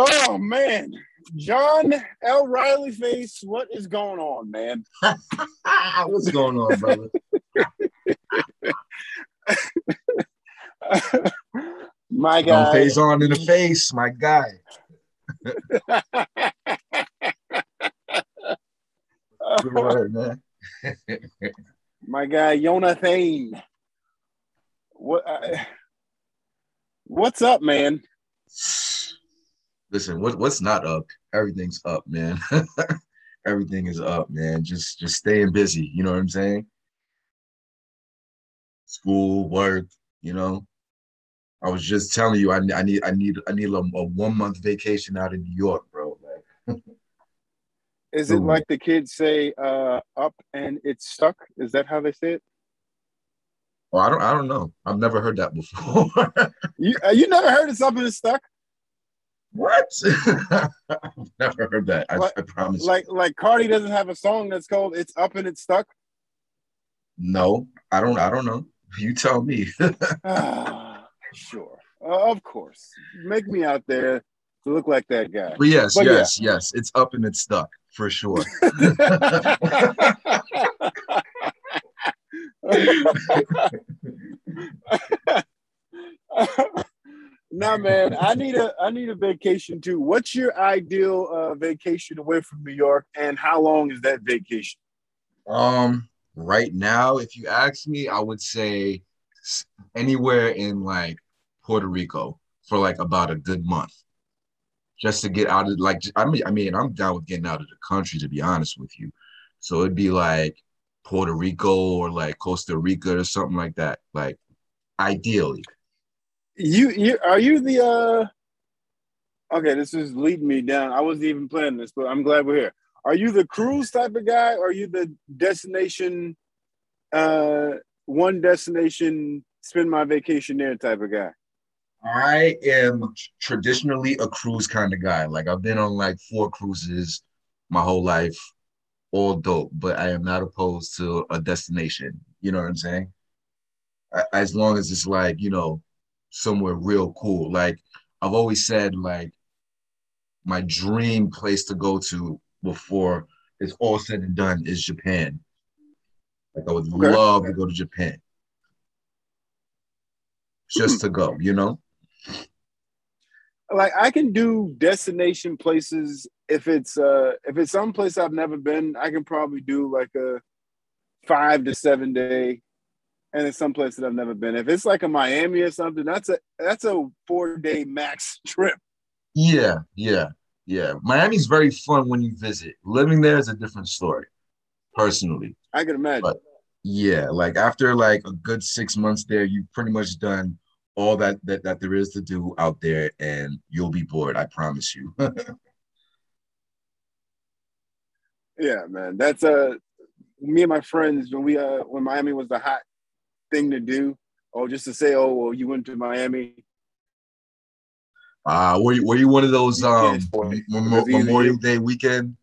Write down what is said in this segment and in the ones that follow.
Oh man, John L. Riley face, what is going on, man? What's going on, brother? my Don't guy. face on in the face, my guy. Good word, man. my guy Jonathan. What? Uh, what's up, man? Listen, what, what's not up? Everything's up, man. Everything is up, man. Just just staying busy. You know what I'm saying? School, work. You know. I was just telling you, I, I need I need I need a, a one month vacation out in New York, bro. Like, Is it like the kids say, uh, "Up and it's stuck"? Is that how they say it? oh, I don't I don't know. I've never heard that before. You uh, you never heard of something that's stuck? What? I've never heard that. I, Like- I promise. you. Like like Cardi doesn't have a song that's called "It's Up and It's Stuck." No, I don't. I don't know. You tell me. Ah, sure, uh, of course. Make me out there to look like that guy. But yes, But yeah. yes, yes. It's up and it's stuck for sure. nah, man, I need a I need a vacation too. What's your ideal uh, vacation away from New York, and how long is that vacation? Um, right now, if you ask me, I would say anywhere in like Puerto Rico for like about a good month, just to get out of like. I mean, I mean, I'm down with getting out of the country to be honest with you. So it'd be like Puerto Rico or like Costa Rica or something like that. Like ideally. You you are you the uh? Okay, this is leading me down. I wasn't even planning this, but I'm glad we're here. Are you the cruise type of guy, or are you the destination, uh, one destination, spend my vacation there type of guy? I am traditionally a cruise kind of guy. Like I've been on like four cruises my whole life, all dope, but I am not opposed to a destination. You know what I'm saying? As long as it's like, you know, somewhere real cool. Like I've always said, like my dream place to go to before it's all said and done is Japan. Like I would Okay. love to go to Japan. Just to go, you know? like I can do destination places if it's uh if it's some place I've never been, I can probably do like a five to seven day and it's some place that I've never been. If it's like a Miami or something, that's a that's a four day max trip. Yeah, yeah, yeah. Miami's very fun when you visit. Living there is a different story, personally. I can imagine. But- Yeah, like after like a good six months there, you've pretty much done all that that, that there is to do out there, and you'll be bored. I promise you. yeah, man. That's uh me and my friends when we uh when Miami was the hot thing to do, or just to say, oh well, you went to Miami. uh were you were you one of those um it's boy. Memo- It's easy. Memorial Day weekend?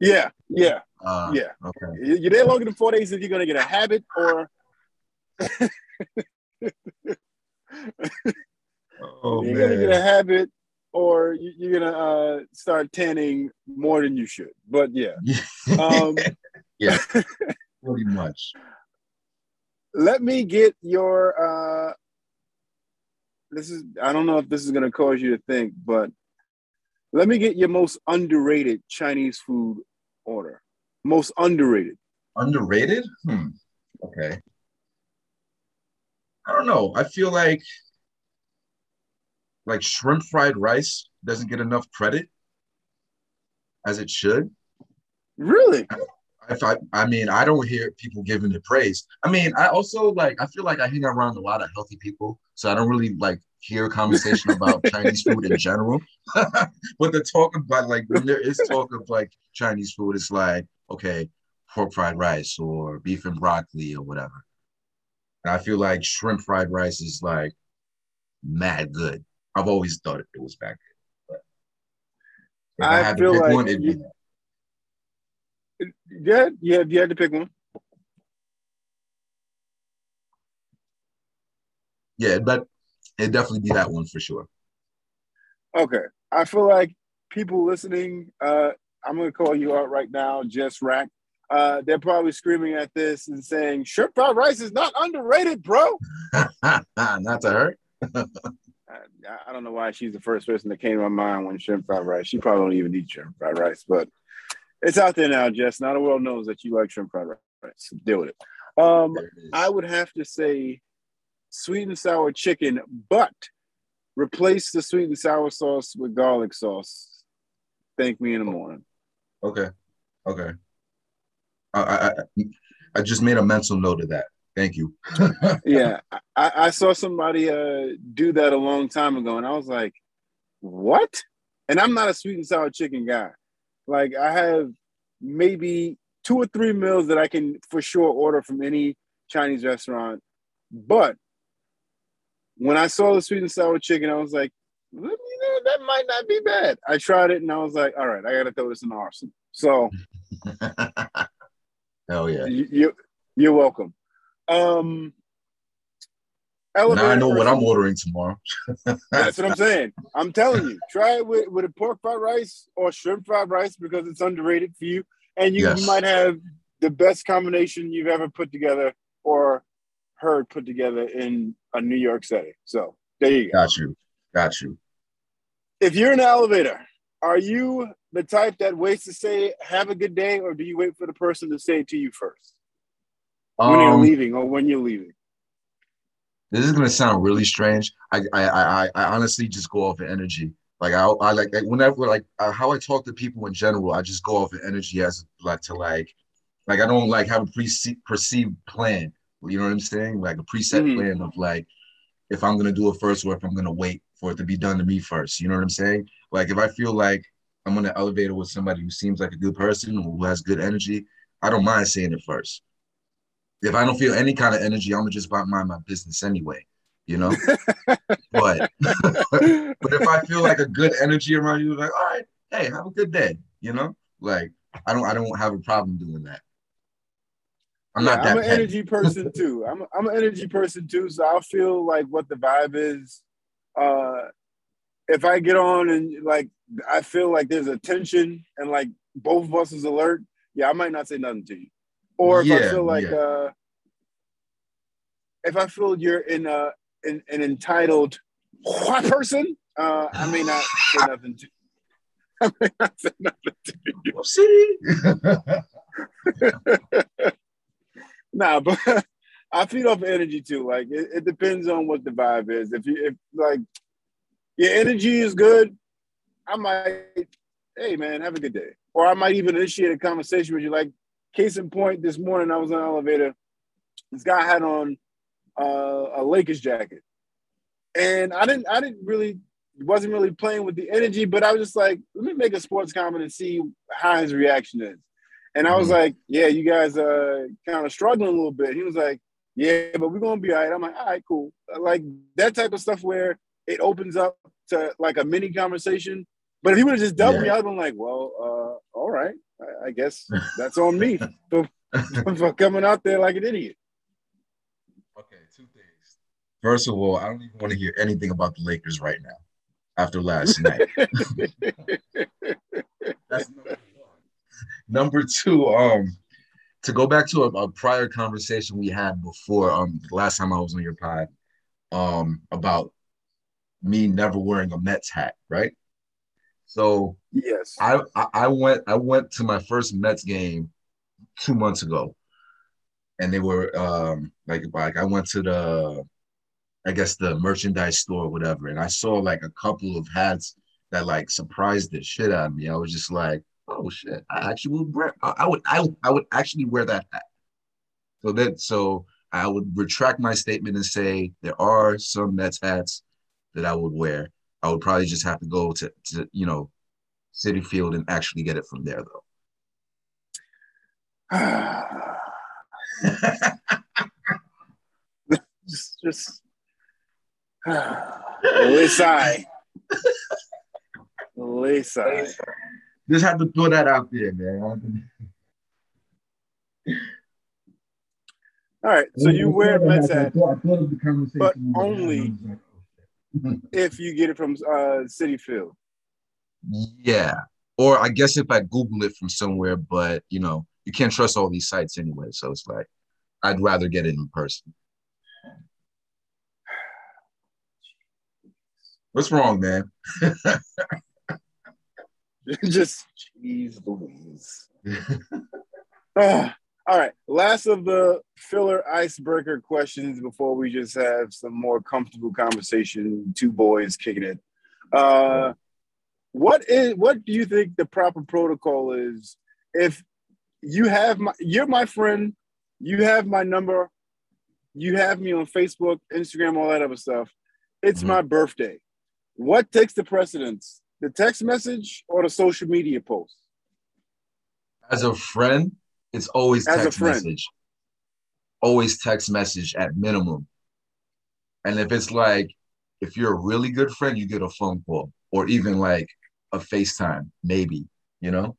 Yeah, yeah, Uh, yeah. Okay. You- You're there longer than four days if you're gonna get a habit or Oh you're gonna get a habit or you- you're gonna uh, start tanning more than you should. But yeah, um, yeah, pretty much. Let me get your. Uh, this is I don't know if this is gonna cause you to think, but let me get your most underrated Chinese food order. Most underrated. Underrated? Hmm. Okay. I don't know. I feel like like shrimp fried rice doesn't get enough credit as it should. Really? If I I mean, I don't hear people giving it praise. I mean, I also like I feel like I hang around a lot of healthy people, so I don't really like hear a conversation about Chinese food in general. but the talk about like when there is talk of like Chinese food, it's like, okay, pork fried rice or beef and broccoli or whatever. And I feel like shrimp fried rice is like mad good. I've always thought it, was back then. But if I, I had feel to pick like one, it'd be you- Yeah, yeah. You had to pick one. Yeah, but it'd definitely be that one for sure. Okay, I feel like people listening, uh, I'm gonna call you out right now, Jess Rack. Uh, they're probably screaming at this and saying, "Shrimp fried rice is not underrated, bro." not to her. I, I don't know why she's the first person that came to my mind when shrimp fried rice. She probably don't even eat shrimp fried rice, but it's out there now, Jess. Now the world knows that you like shrimp fried rice. Deal with it. Um, I would have to say sweet and sour chicken, but replace the sweet and sour sauce with garlic sauce. Thank me in the morning. Okay. Okay. I, I I just made a mental note of that. Thank you. yeah, I, I saw somebody uh, do that a long time ago, and I was like, "What?" And I'm not a sweet and sour chicken guy. Like I have maybe two or three meals that I can for sure order from any Chinese restaurant, but when I saw the sweet and sour chicken, I was like, you know, that might not be bad. I tried it and I was like, all right, I got to throw this in the arsenal. So, hell yeah, you, you're welcome. Um, now I know what I'm ordering tomorrow. That's what I'm saying. I'm telling you, try it with, with a pork fried rice or shrimp fried rice because it's underrated for you, and you, yes. you might have the best combination you've ever put together or heard put together in a New York setting. So there you go. Got you. Got you. If you're in an elevator, are you the type that waits to say "Have a good day," or do you wait for the person to say it to you first um, when you're um, leaving or when you're leaving? This is gonna sound really strange. I I I, I honestly just go off of energy. Like I, I like, like whenever like uh, how I talk to people in general, I just go off of energy as like to like like I don't like have a pre perceived plan. You know what I'm saying? Like a preset mm-hmm. plan of like if I'm gonna do it first or if I'm gonna wait for it to be done to me first. You know what I'm saying? Like if I feel like I'm on the elevator with somebody who seems like a good person or who has good energy, I don't mind saying it first. If I don't feel any kind of energy, I'm gonna just mind my business anyway. You know, but but if I feel like a good energy around you, like all right, hey, have a good day. You know, like I don't I don't have a problem doing that. I'm yeah, not I'm an petty. energy person too. I'm a, I'm an energy person too. So I feel like what the vibe is. Uh, if I get on and like I feel like there's a tension and like both of us is alert, yeah, I might not say nothing to you. Or if yeah, I feel like yeah. uh, if I feel you're in a in, an entitled white person, uh, I may not say nothing to. I may not say nothing to you. See. nah, but I feed off energy too. Like it, it, depends on what the vibe is. If you if like your energy is good, I might, hey man, have a good day. Or I might even initiate a conversation with you. Like, case in point, this morning I was on an elevator. This guy had on uh, a Lakers jacket, and I didn't, I didn't really, wasn't really playing with the energy, but I was just like, let me make a sports comment and see how his reaction is. And I was mm-hmm. like, yeah, you guys are kind of struggling a little bit. He was like, yeah, but we're gonna be all right. I'm like, all right, cool. Like that type of stuff where it opens up to like a mini conversation. But if he would have just dubbed yeah. me, I'd been like, well, uh, all right, I, I guess that's on me for, for coming out there like an idiot. Okay, two things. First of all, I don't even want to hear anything about the Lakers right now after last night. that's number one. Number two, um, to go back to a, a, prior conversation we had before, um, last time I was on your pod, um, about me never wearing a Mets hat, right? So yes, I, I went I went to my first Mets game two months ago, and they were um like like I went to the I guess the merchandise store or whatever, and I saw like a couple of hats that like surprised the shit out of me. I was just like, oh shit, I actually would wear, I would, I, I would actually wear that hat. So that, so I would retract my statement and say there are some Mets hats that I would wear. I would probably just have to go to, to you know, Citi Field and actually get it from there though. just, just, Lisai. Lisai. Just have to throw that out there, man. All right, so you wear Mets hat, but only if you get it from uh, Citi Field. Yeah. Or I guess if I Google it from somewhere, but you know, you can't trust all these sites anyway. So it's like I'd rather get it in person. What's wrong, man? Just jeez Louise. Ah, all right. Last of the filler icebreaker questions before we just have some more comfortable conversation. Two boys kicking it. Uh, what is what do you think the proper protocol is if you have my you're my friend, you have my number, you have me on Facebook, Instagram, all that other stuff. It's Mhm. my birthday. What takes the precedence? The text message or the social media post? As a friend, it's always As text message. Always text message at minimum. And if it's like, if you're a really good friend, you get a phone call or even like a FaceTime, maybe, you know?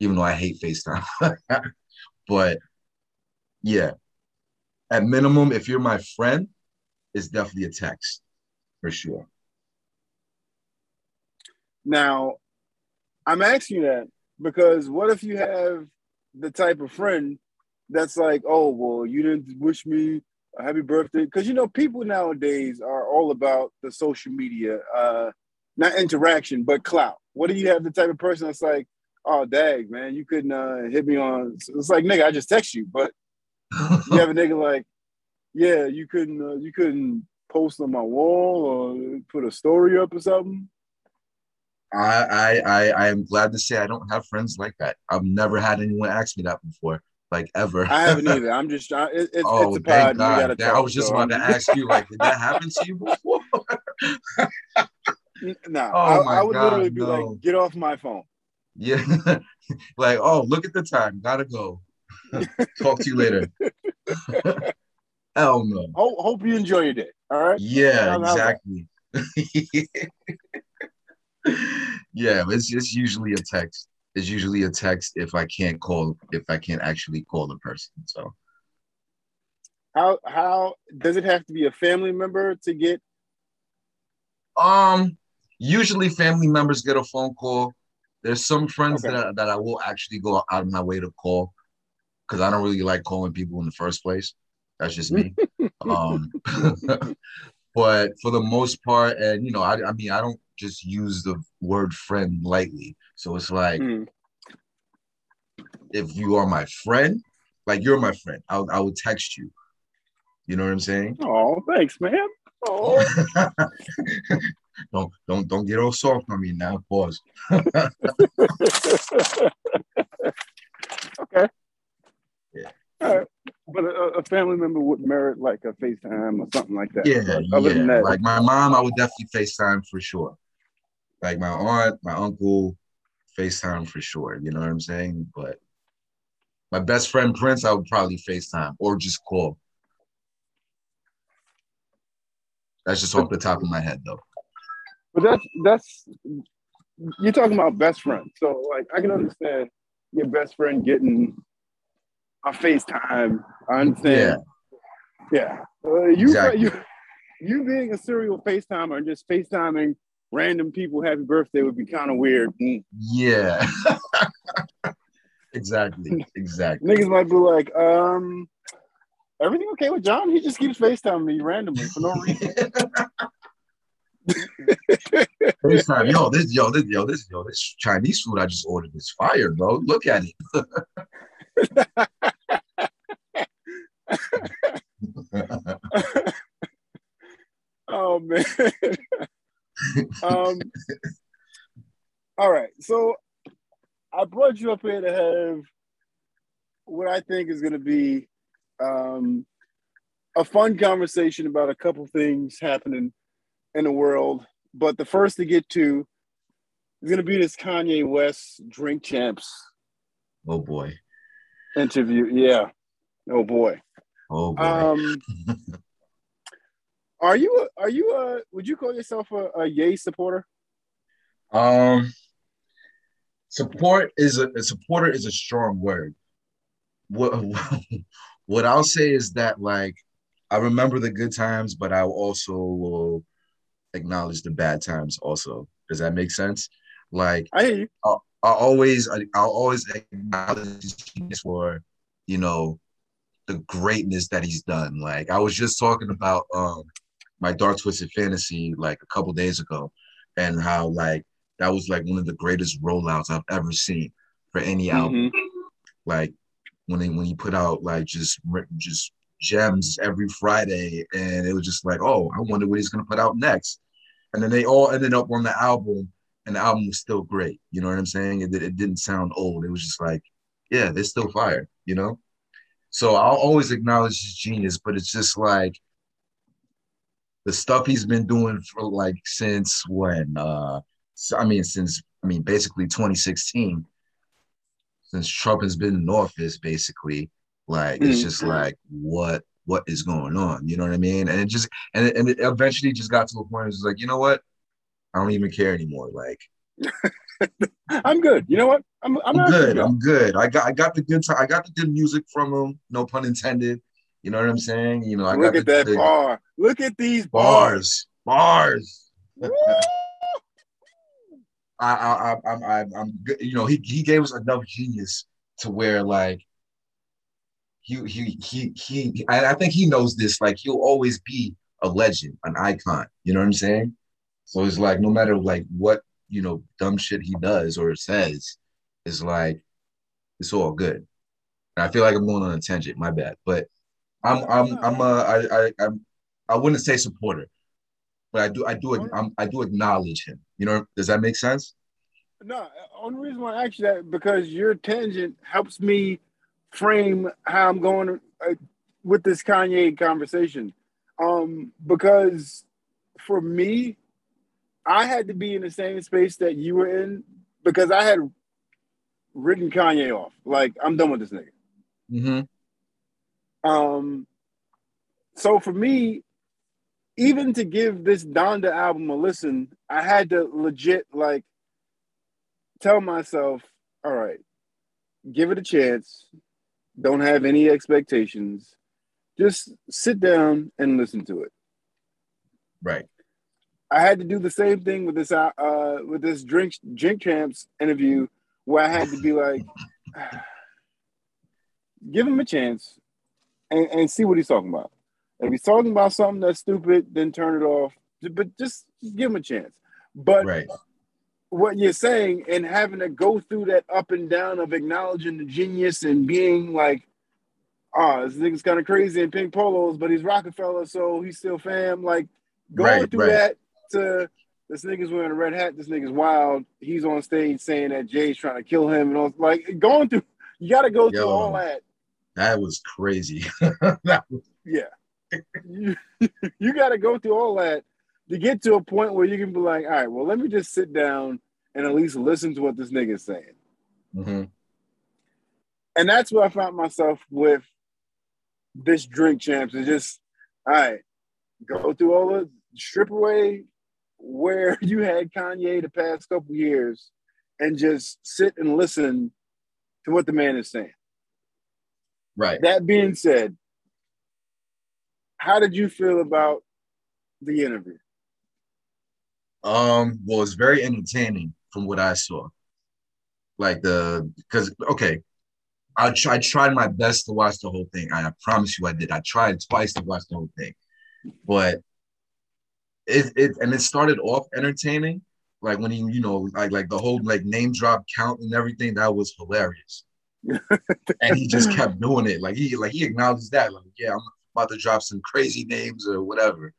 Even though I hate FaceTime. but yeah. At minimum, if you're my friend, it's definitely a text for sure. Now, I'm asking you that because what if you have the type of friend that's like, oh, well, you didn't wish me a happy birthday? Because, you know, people nowadays are all about the social media, uh, not interaction, but clout. What do you have the type of person that's like, oh, dag, man, you couldn't uh, hit me on. It's like, nigga, I just text you. But you have a nigga like, yeah, you couldn't, uh, you couldn't post on my wall or put a story up or something. I, I I I am glad to say I don't have friends like that. I've never had anyone ask me that before, like ever. I haven't either. I'm just trying. It, it's, Oh, it's a oh, pod. We gotta God. That- I was just about to ask you, like, did that happen to you before? Nah, Oh I, my I would God, literally be no. like, "Get off my phone." yeah. like, oh, look at the time. Gotta go. Talk to you later. Hell no. Hope, hope you enjoy your day. All right. Yeah, How's- how's that? exactly. Yeah, it's just usually a text. It's usually a text if I can't call if I can't actually call the person. So How how does it have to be a family member to get? Um, usually family members get a phone call. There's some friends Okay. that I, that I will actually go out of my way to call because I don't really like calling people in the first place. That's just me. um, but for the most part, and you know, I, I mean, I don't just use the word friend lightly. So it's like Hmm. if you are my friend, like you're my friend, I, I would text you. You know what I'm saying? Oh, thanks, man. Oh, don't don't don't get all soft on me now. Pause. okay. Yeah. All right. But a, a family member would merit like a FaceTime or something like that. Yeah, other yeah. than that, Like my mom, I would definitely FaceTime for sure. Like my aunt, my uncle, FaceTime for sure. You know what I'm saying? But my best friend Prince, I would probably FaceTime or just call. That's just off the top of my head though. But that's that's you're talking about best friend. So like I can understand your best friend getting a FaceTime. I understand. Yeah. Uh, you Exactly. you you being a serial FaceTimer and just FaceTiming random people happy birthday would be kind of weird. Mm. Yeah. exactly. Exactly. Niggas might be like, um, everything okay with John? He just keeps FaceTiming me randomly for no reason. FaceTime. Yo, this yo, this yo, this yo, this Chinese food I just ordered is fire, bro. Look at it. Oh man. Um all right. So I brought you up here to have what I think is gonna be um a fun conversation about a couple things happening in the world. But the first to get to is gonna be this Kanye West Drink Champs oh boy. interview. Yeah. Oh boy. Oh boy. Um are you a, are you a would you call yourself a, a Ye supporter? Um, support is a, a supporter is a strong word. What what I'll say is that like I remember the good times, but I also will acknowledge the bad times also. Does that make sense? Like I. I, I always I, I'll always acknowledge for you know the greatness that he's done. Like I was just talking about um my Dark Twisted Fantasy like a couple days ago, and how like that was like one of the greatest rollouts I've ever seen for any album. Mhm. Like when they when he put out like just just gems every Friday, and it was just like, oh, I wonder what he's gonna put out next. And then they all ended up on the album, and the album was still great. You know what I'm saying? It, it didn't sound old. It was just like, yeah, they're still fire. You know. So I'll always acknowledge his genius, but it's just like the stuff he's been doing for like since when? Uh, I mean, since I mean, basically 2016, since Trump has been in office, basically, like it's just like what what is going on? You know what I mean? And it just and it, and it eventually just got to a point where it's like, you know what? I don't even care anymore. Like I'm good. You know what? I'm I'm, I'm, good. I'm good. I got I got the good time. I got the good music from him. No pun intended. You know what I'm saying? You know, I Look at that bar. Look at these bars. bars. Bars. I, I, I, I'm, I'm, I'm good. You know, he, he gave us enough genius to where like he, he, he, he. I, I think he knows this. Like he'll always be a legend, an icon. You know what I'm saying? So it's like no matter like what you know dumb shit he does or says, it's like it's all good. And I feel like I'm going on a tangent. My bad, but I'm, I'm, I'm, a, I, I, I wouldn't say supporter, but I do, I do, I'm, I do acknowledge him. You know, does that make sense? No, only reason why I ask you that because your tangent helps me frame how I'm going uh, with this Kanye conversation. Um, because for me, I had to be in the same space that you were in because I had written Kanye off. Like I'm done with this nigga. Mm-hmm. Um, so for me, even to give this Donda album a listen, I had to legit like tell myself, all right, give it a chance. Don't have any expectations. Just sit down and listen to it. Right. I had to do the same thing with this uh with this drink drink champs interview where I had to be like give him a chance and, and see what he's talking about. If he's talking about something that's stupid, then turn it off. But just, just give him a chance. But Right. what you're saying and having to go through that up and down of acknowledging the genius and being like, oh, this nigga's kind of crazy in pink polos, but he's Rockefeller, so he's still fam. Like going Right, through right. that to this nigga's wearing a red hat, this nigga's wild. He's on stage saying that Jay's trying to kill him and all like going through you gotta go through Yo. all that. That was crazy. That was- Yeah. you, you gotta go through all that to get to a point where you can be like, all right, well, let me just sit down and at least listen to what this nigga's saying. Mhm. And that's where I found myself with this drink champs. It's just, all right, go through all the strip away where you had Kanye the past couple years and just sit and listen to what the man is saying. Right. That being said, how did you feel about the interview? Um, well, it's very entertaining from what I saw. Like the because okay, I tried tried my best to watch the whole thing. I, I promise you I did. I tried twice to watch the whole thing. But it it and it started off entertaining. Like when he, you know, like like the whole like name drop count and everything, that was hilarious. And he just kept doing it. Like he like he acknowledged that. Like, yeah, I'm about to drop some crazy names or whatever.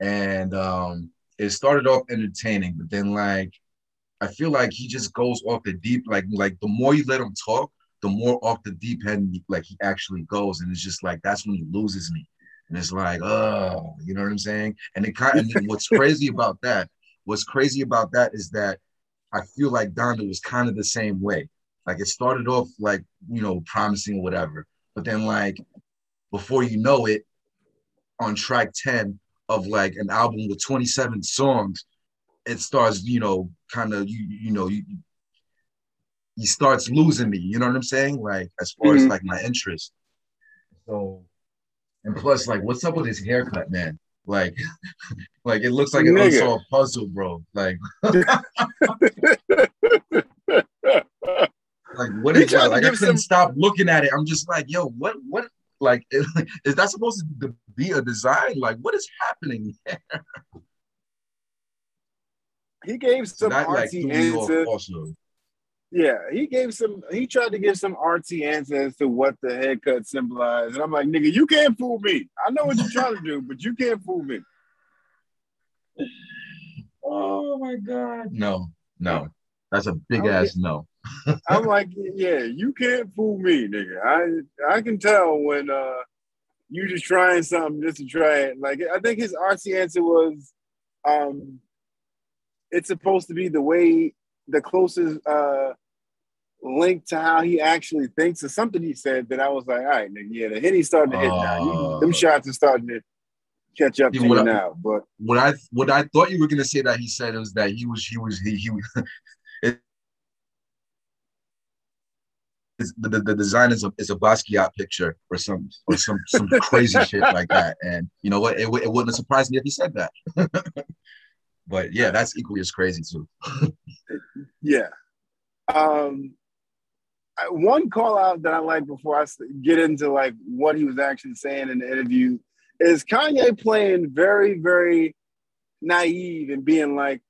And um it started off entertaining, but then like I feel like he just goes off the deep, like like the more you let him talk, the more off the deep end like he actually goes. And it's just like that's when he loses me. And it's like, oh, you know what I'm saying? And it kind of and what's crazy about that, what's crazy about that is that I feel like Donda was kind of the same way. Like it started off like, you know, promising or whatever. But then like before you know it, on track 10 of like an album with 27 songs, it starts, you know, kind of you, you know, you he starts losing me, you know what I'm saying? Like as far as Mhm. like my interest. So and plus, like, what's up with his haircut, man? Like, like it looks like an Nigga. unsolved puzzle, bro. Like, like what is that? Like I couldn't some- stop looking at it. I'm just like, yo, what, what? Like, is that supposed to be a design? Like, what is happening? he gave some that like artsy threw me answer. also. Yeah, he gave some. He tried to give some artsy answer as to what the haircut symbolized, and I'm like, nigga, you can't fool me. I know what you're trying to do, but you can't fool me. Oh my god. No, no. That's a big ass no. I'm like, yeah, you can't fool me, nigga. I I can tell when uh you just trying something just to try it. Like I think his artsy answer was, um, it's supposed to be the way the closest uh link to how he actually thinks or something he said that I was like, all right, nigga, yeah, the hit he's starting to hit now. You, Oh. them shots are starting to catch up to you I- now. But What I what I thought you were gonna say that he said was that he was he was he he the, the, the design is a is a Basquiat picture or some or some some crazy shit like that. And you know what? It, it wouldn't surprise me if he said that. but yeah, that's equally as crazy too. Yeah. Um, I- one call out that I like before I get into like what he was actually saying in the interview is Kanye playing very, very naive and being like,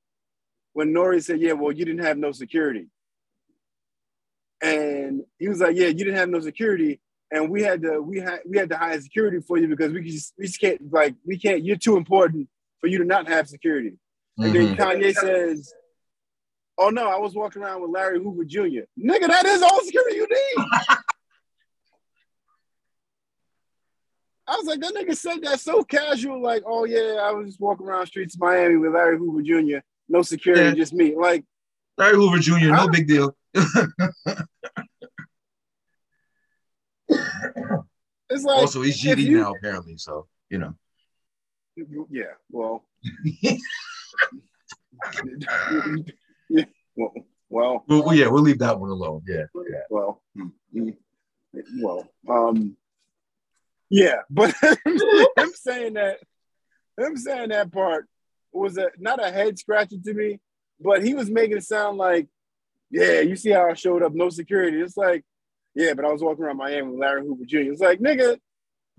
when N.O.R.E. said, "Yeah, well, you didn't have no security," and he was like, "Yeah, you didn't have no security." And we had to we had we had to hire security for you because we just we just can't like we can't you're too important for you to not have security. And then Mhm. Kanye says, "Oh no, I was walking around with Larry Hoover Jr. Nigga, that is all security you need." I was like, that nigga said that so casual, like, "Oh yeah, I was just walking around streets of Miami with Larry Hoover Jr. No security, Yeah. just me." Like, Larry Hoover Jr. No big deal. it's like, also, he's GD you- now apparently, so you know. yeah, well, yeah, well, well, Well, yeah, we'll leave that one alone. Yeah, yeah. well, mm, mm, well, um, yeah, but him saying that, him saying that part was a not a head scratcher to me, but he was making it sound like, yeah, you see how I showed up, no security. It's like, yeah, but I was walking around Miami with Larry Hoover Jr. It's like, nigga,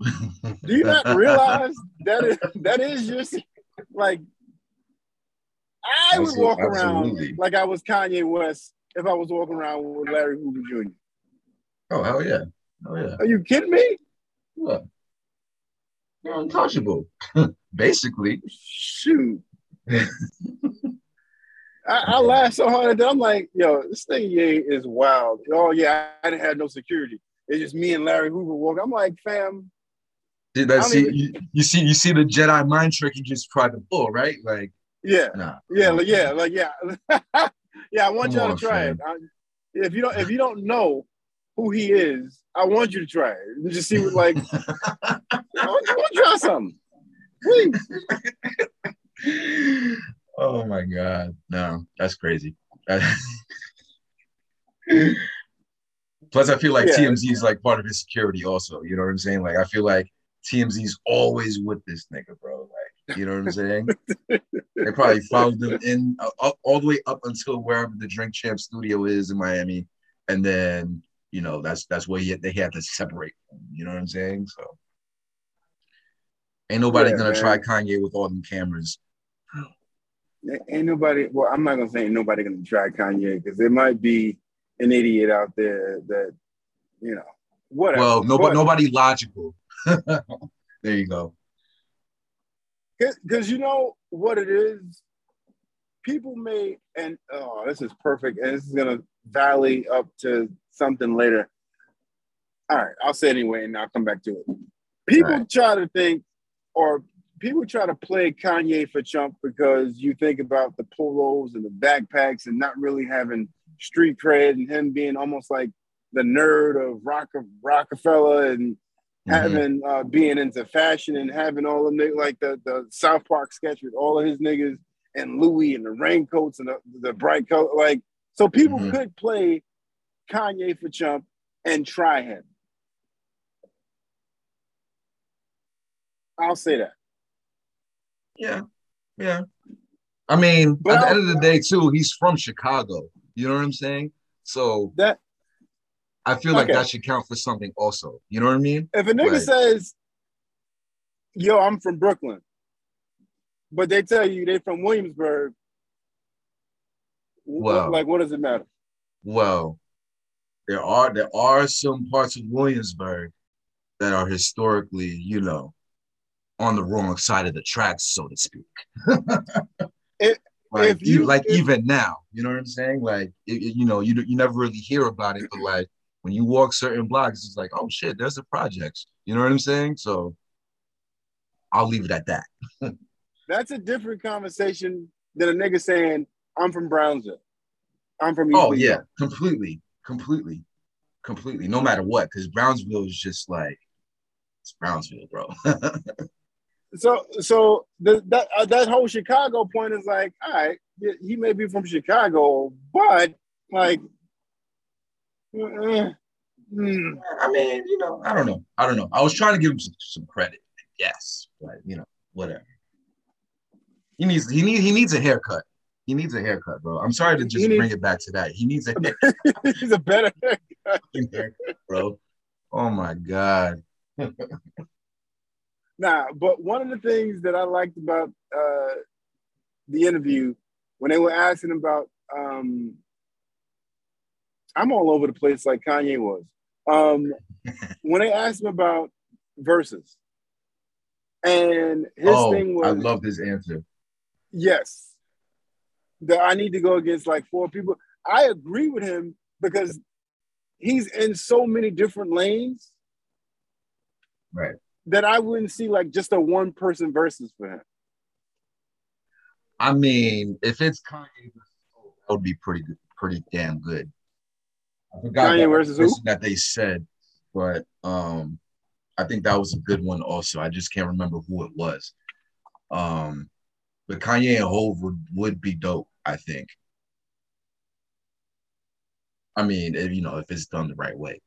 do you not realize that is that is just like I would walk around like I was Kanye West if I was walking around with Larry Hoover Jr. Oh hell yeah, oh yeah. Are you kidding me? yeah. You're untouchable, basically. Shoot. I, I laughed so hard at that. I'm like, yo, this thing yeah, is wild. Oh yeah, I didn't have no security. It's just me and Larry Hoover walking. I'm like, fam, that see even- you, you see you see the Jedi mind trick he just tried to pull, right? Like, yeah, nah. yeah, like, yeah, like yeah, yeah. I want y'all to try fam. it. I, if you don't, if you don't know who he is, I want you to try it and just see what like. I want you to try something, please. oh my god, no, that's crazy. Plus, I feel like Yeah. TMZ is like part of his security, also. You know what I'm saying? Like, I feel like TMZ's always with this nigga, bro. Like, you know what I'm saying? they probably followed him in uh, up, all the way up until wherever the Drink Champ studio is in Miami, and then you know that's that's where he, they had to separate. From, you know what I'm saying? So, ain't nobody Yeah, gonna man. try Kanye with all them cameras. Ain't nobody. Well, I'm not gonna say ain't nobody gonna try Kanye because there might be an idiot out there that, you know, whatever. Well, nobody, But- nobody logical. there you go. because you know what it is people may and oh this is perfect and this is gonna valley up to something later all right i'll say it anyway and i'll come back to it people Right. try to think or people try to play kanye for chump because you think about the polos and the backpacks and not really having street cred and him being almost like the nerd of Rock- rockefeller and Mhm. having uh, being into fashion and having all of them like the the South Park sketch with all of his niggas and Louis and the raincoats and the, the bright color like so people Mhm. could play Kanye for chump and try him. I'll say that. Yeah, yeah. I mean, But at the end of the day, too, he's from Chicago. You know what I'm saying? So That I feel like Okay. that should count for something also. You know what I mean? if a nigga Right. says, "Yo, I'm from Brooklyn," but they tell you they're from Williamsburg, wh- Well. like what does it matter? Well, there are there are some parts of Williamsburg that are historically, you know, on the wrong side of the tracks, so to speak. If- like you- you, like if- even now, you know what I'm saying? Like it, it- you know, you you never really hear about it, but like when you walk certain blocks, it's like, oh shit, there's the projects. You know what I'm saying? So I'll leave it at that. That's a different conversation than a nigga saying, "I'm from Brownsville." I'm from. Oh yeah, York." completely, completely, completely. No matter what, because Brownsville is just like it's Brownsville, bro. So, so the, that uh, that whole Chicago point is like, all right, he may be from Chicago, but like, hmm. I mean, you know, I don't know. I don't know. I was trying to give him some, some credit. Yes, but you know, whatever. He needs he need he needs a haircut. He needs a haircut, bro. I'm sorry to just needs- bring it back to that. He needs a he's a better. haircut, bro. Oh my god. Nah, but one of the things that I liked about uh, the interview when they were asking about, um, I'm all over the place like Kanye was. Um, when they asked him about verses, and his oh, thing was, I love this answer. yes, that I need to go against like four people. I agree with him because he's in so many different lanes Right. That I wouldn't see like just a one person versus for him. I mean, if it's Kanye, that would be pretty good, pretty damn good. I forgot Kanye the versus who? that they said, but um, I think that was a good one. Also, I just can't remember who it was. Um, but Kanye and Hov would would be dope. I think. I mean, if, you know, if it's done the right way.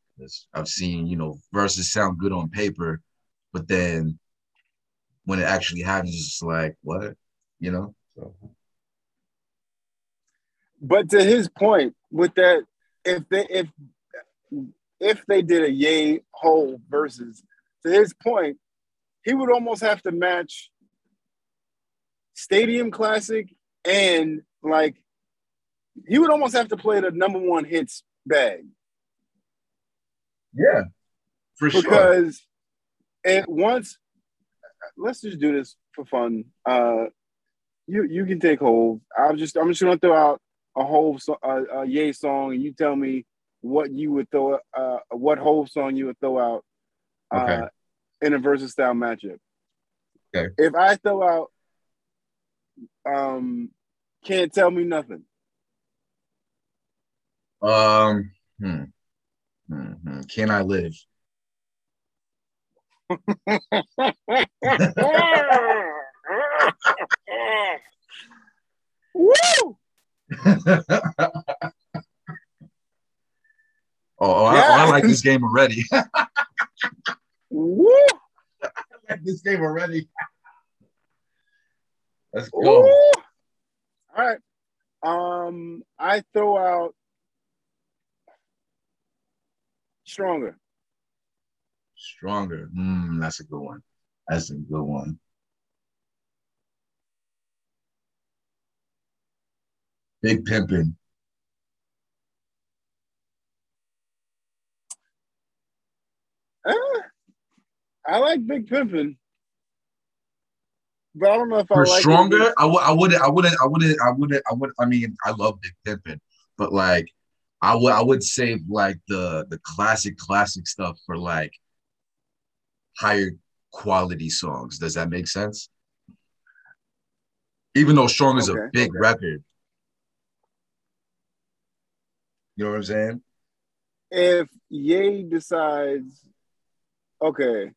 I've seen you know verses sound good on paper, but then when it actually happens, it's like what, you know. So. But to his point, with that, if they if if they did a Ye Hov versus to his point, he would almost have to match Stadium Classic and like he would almost have to play the number one hits bag Yeah, for sure. because and once let's just do this for fun. Uh, you you can take Hov. I'm just I'm just gonna throw out a whole so, uh, a Ye song, and you tell me what you would throw uh what Hov song you would throw out uh, Okay. in a versus style matchup. Okay. If I throw out um can't tell me nothing. Um, hmm. Hmm, hmm. Can I live? Woo! oh, oh, I, I like this game already. Woo! I like this game already. Let's go. All right. Um, I throw out stronger. Stronger. Mm, that's a good one. That's a good one. Big pimpin'. Eh, I like Big Pimpin', but I don't know if I For like it stronger, against- I w- I wouldn't, I wouldn't, I wouldn't, I wouldn't, I would. I mean, I love Big Pimpin', but like, I would, I would save like the the classic, classic stuff for like higher quality songs. Does that make sense? Even though Strong is a big okay. record, you know what I'm saying? If Ye decides, okay,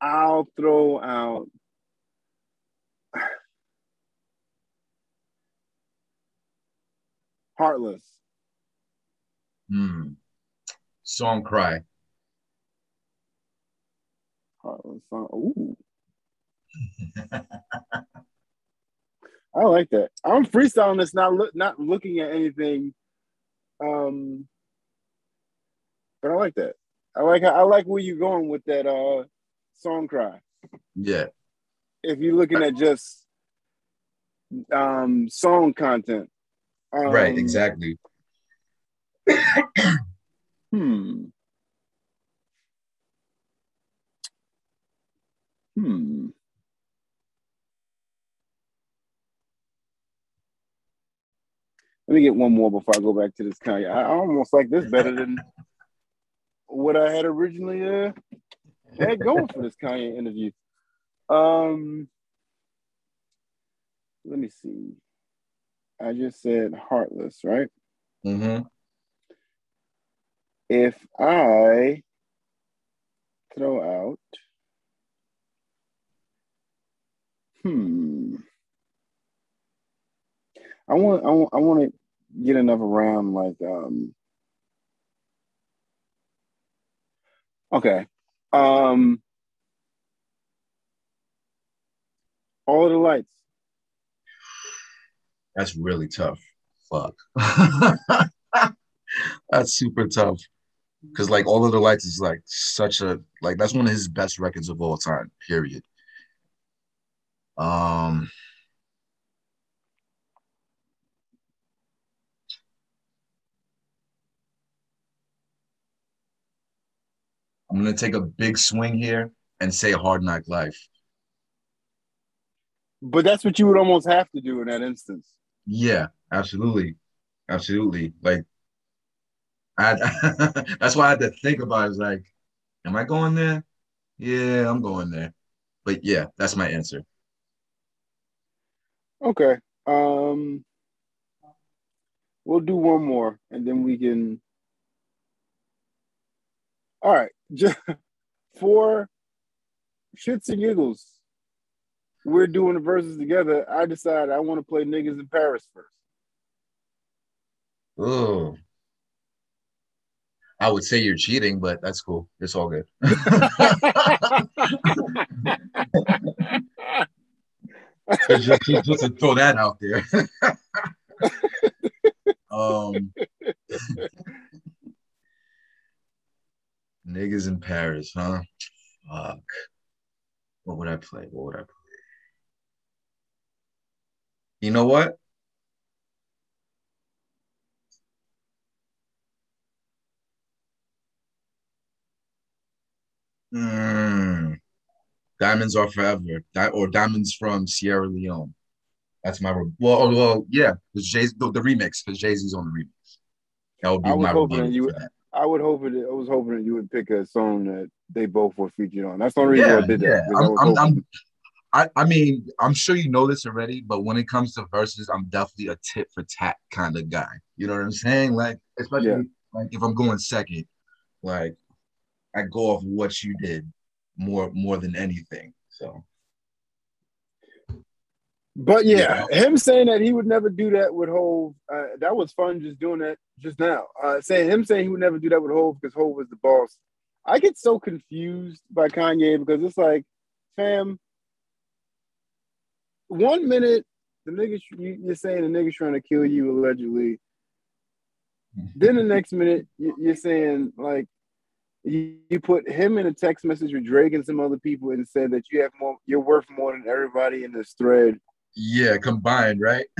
I'll throw out. Heartless. Hmm. Song cry. Song. Ooh. I like that. I'm freestyling this, not look, not looking at anything. Um, but I like that. I like how, I like where you're going with that uh song cry. Yeah. If you're looking at just um song content. Um, right, exactly. Hmm. Hmm. Let me get one more before I go back to this Kanye. I almost like this better than what I had originally uh, had going for this Kanye interview. Um, let me see. I just said heartless, right? Mm-hmm. If I throw out, hmm, I want, I want, I want to get enough around like, um, okay, um, all of the lights. That's really tough. Fuck. that's super tough. Cause like all of the lights is like such a like that's one of his best records of all time, period. Um I'm gonna take a big swing here and say Hard Knock Life. But that's what you would almost have to do in that instance. Yeah, absolutely, absolutely. Like, I that's why I had to think about. It. was like, am I going there? Yeah, I'm going there. But yeah, that's my answer. Okay. Um, we'll do one more, and then we can. All right, just for shits and giggles, we're doing the verses together. I decided I want to play niggas in Paris first. Oh, I would say you're cheating, but that's cool. It's all good. just, just, to throw that out there. um, niggas in Paris, huh? Fuck. What would I play? What would I play? You know what? Mm. Diamonds are forever, Di- or diamonds from Sierra Leone. That's my re- well, oh, well, yeah, Jay the, the remix because Jay Z's on the remix. That would be I was my hoping you. I would hope it. I was hoping that you would pick a song that they both were featured on. That's the only reason Yeah, I did yeah. that. I I'm, I'm, I'm, I, I mean, I'm sure you know this already, but when it comes to verses, I'm definitely a tit for tat kind of guy. You know what I'm saying? Like, especially Yeah. like if I'm going second, like I go off what you did more more than anything. So But yeah, him saying that he would never do that with Hov, uh, that was fun just doing that just now. Uh, saying him saying he would never do that with Hov because Hov was the boss. I get so confused by Kanye because it's like, fam, one minute the nigga you, you're saying the nigga's trying to kill you allegedly. Then the next minute you're saying like you, you put him in a text message with Drake and some other people and said that you have more, you're worth more than everybody in this thread. yeah, combined, right?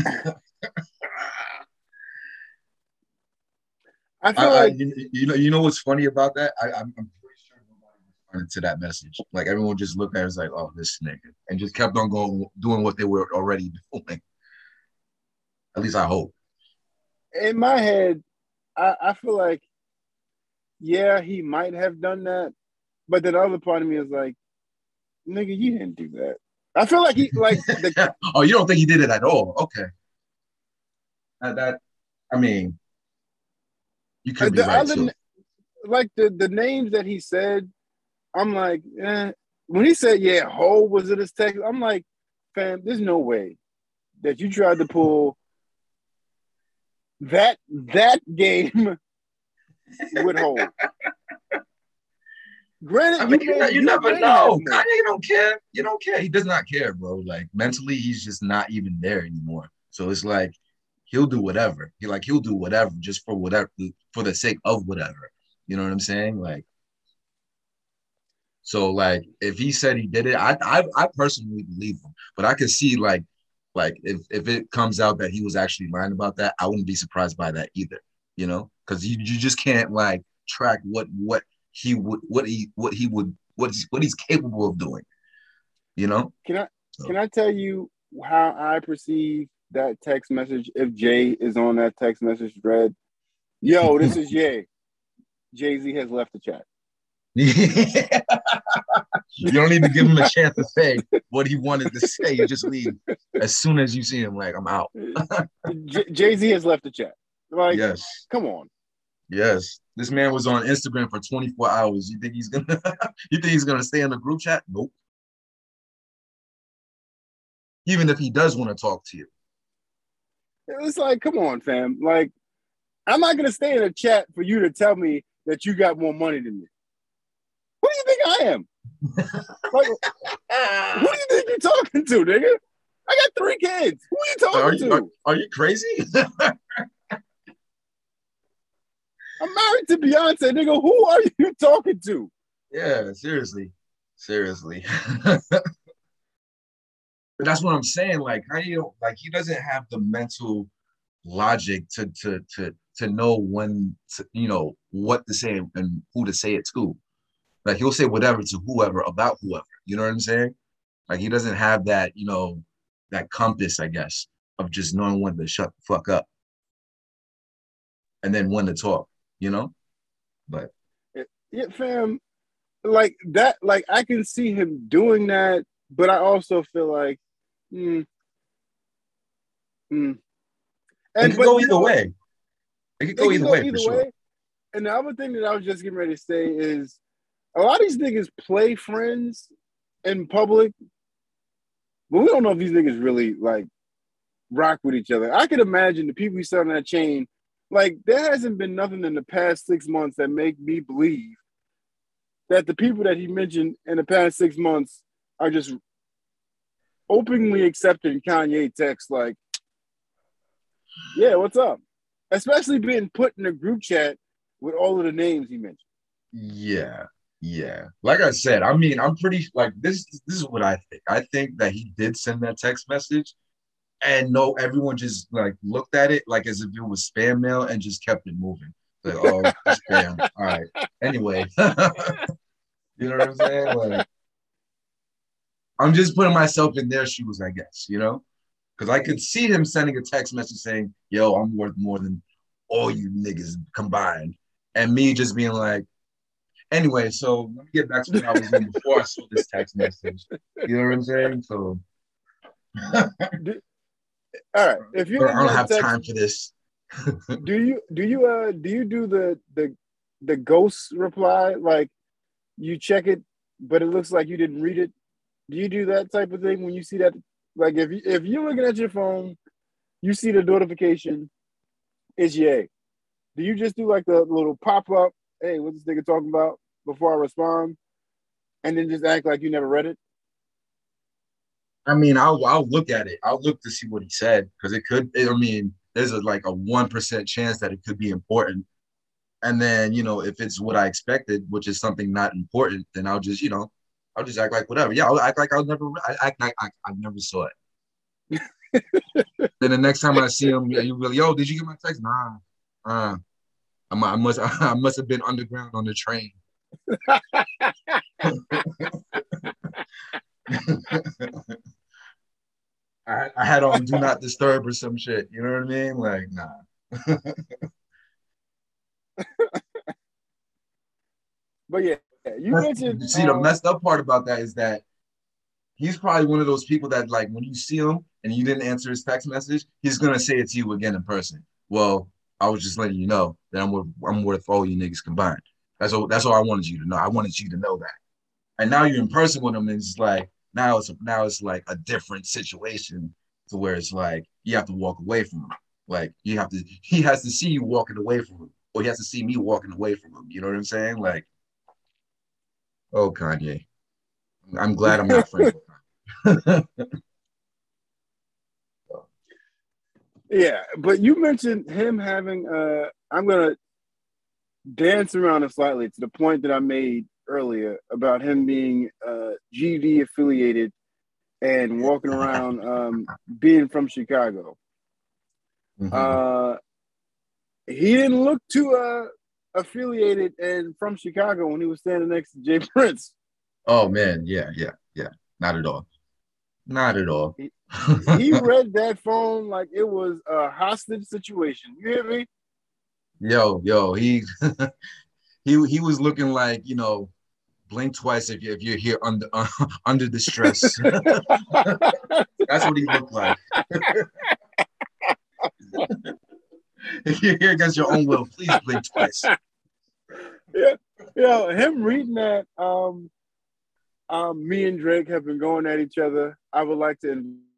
I feel I, I, like you, you know, you know what's funny about that? I, I'm, I'm pretty sure nobody responded to that message. Like everyone just looked at it was like, "Oh, this nigga," and just kept on going, doing what they were already doing. At least I hope. in my head, I, I feel like, yeah, he might have done that, but then the other part of me is like, nigga, you didn't do that. I feel like he like the, oh, you don't think he did it at all? Okay. That, that I mean, you could be right. other too. like the the names that he said. I'm like, eh. when he said, yeah, Hov was in his text. I'm like, fam, there's no way that you tried to pull that that game with Hov. Granted, I mean, you, you, may, you never know. Kanye don't care. You don't care. He does not care, bro. Like mentally, he's just not even there anymore. So it's like he'll do whatever. He like he'll do whatever just for whatever for the sake of whatever. You know what I'm saying? Like, so like if he said he did it, I I, I personally believe him. But I could see like like if if it comes out that he was actually lying about that, I wouldn't be surprised by that either. You know, because you you just can't like track what what he would what he what he would what he's, what he's capable of doing. You know? Can I can I tell you how I perceive that text message if Jay is on that text message thread? Yo, this is Jay. Jay Z has left the chat. you don't even give him a chance to say what he wanted to say. You just leave as soon as you see him. Like I'm out. Jay Z has left the chat. Like, yes, come on. Yes, this man was on Instagram for 24 hours. You think he's gonna? you think he's gonna stay in the group chat? Nope. Even if he does want to talk to you, it's like, come on, fam. Like, I'm not gonna stay in a chat for you to tell me that you got more money than me. Who do you think I am? like, who do you think you're talking to, nigga? I got three kids. Who are you talking are you, to? Are, are you crazy? I'm married to Beyonce, nigga. Who are you talking to? Yeah, seriously, seriously. but that's what I'm saying. Like, how you like he doesn't have the mental logic to to to to know when to, you know what to say and who to say it to. Like he'll say whatever to whoever about whoever. You know what I'm saying? Like he doesn't have that, you know, that compass, I guess, of just knowing when to shut the fuck up. And then when to talk, you know? But yeah, fam, like that, like I can see him doing that, but I also feel like, hmm. Hmm. And it could go either way. It could go it either go way either for sure. way. And the other thing that I was just getting ready to say is a lot of these niggas play friends in public, but we don't know if these niggas really like rock with each other. I could imagine the people you saw on that chain, like there hasn't been nothing in the past six months that make me believe that the people that he mentioned in the past six months are just openly accepting Kanye text like, yeah, what's up? Especially being put in a group chat with all of the names he mentioned. Yeah, yeah. Like I said, I mean, I'm pretty like this. This is what I think. I think that he did send that text message, and no, everyone just like looked at it like as if it was spam mail and just kept it moving. Like, oh, spam. All right. Anyway, you know what I'm saying? Like, I'm just putting myself in their shoes, I guess. You know, because I could see him sending a text message saying, "Yo, I'm worth more than all you niggas combined," and me just being like, Anyway, so let me get back to what I was doing before I saw this text message. You know what I'm saying? So, all right. If you I don't have time for this. do you do you uh do you do the the the ghost reply like you check it, but it looks like you didn't read it? Do you do that type of thing when you see that? Like if you if you're looking at your phone, you see the notification, it's Ye. Do you just do like the little pop up hey, what's this nigga talking about before I respond, and then just act like you never read it? I mean, I'll I'll look at it. I'll look to see what he said because it could. I mean, there's a, like a one percent chance that it could be important. And then you know, if it's what I expected, which is something not important, then I'll just you know, I'll just act like whatever. Yeah, I'll act like I'll never. I act like I, I never saw it. then the next time I see him, you really, yo, did you get my text? Nah, uh, I must I must have been underground on the train. I, I had on do not disturb or some shit. You know what I mean? Like, nah. but yeah, you mentioned. See, um, the messed up part about that is that he's probably one of those people that, like, when you see him and you didn't answer his text message, he's gonna say it to you again in person. Well, I was just letting you know that I'm worth I'm worth all you niggas combined. That's all that's all I wanted you to know. I wanted you to know that. And now you're in person with him, and it's like now it's now it's like a different situation to where it's like you have to walk away from him. Like you have to he has to see you walking away from him, or he has to see me walking away from him. You know what I'm saying? Like Oh, Kanye. I'm glad I'm not friends with Kanye. Yeah, but you mentioned him having. Uh, I'm gonna dance around it slightly to the point that I made earlier about him being uh, GD affiliated and walking around um, being from Chicago. Mm-hmm. Uh, he didn't look too uh, affiliated and from Chicago when he was standing next to Jay Prince. Oh man, yeah, yeah, yeah. Not at all. Not at all. He, he read that phone like it was a hostage situation. You hear me? Yo, yo, he he he was looking like you know, blink twice if you if you're here under uh, under distress. That's what he looked like. if you're here against your own will, please blink twice. Yeah, yo, him reading that. Um, um, me and Drake have been going at each other. I would like to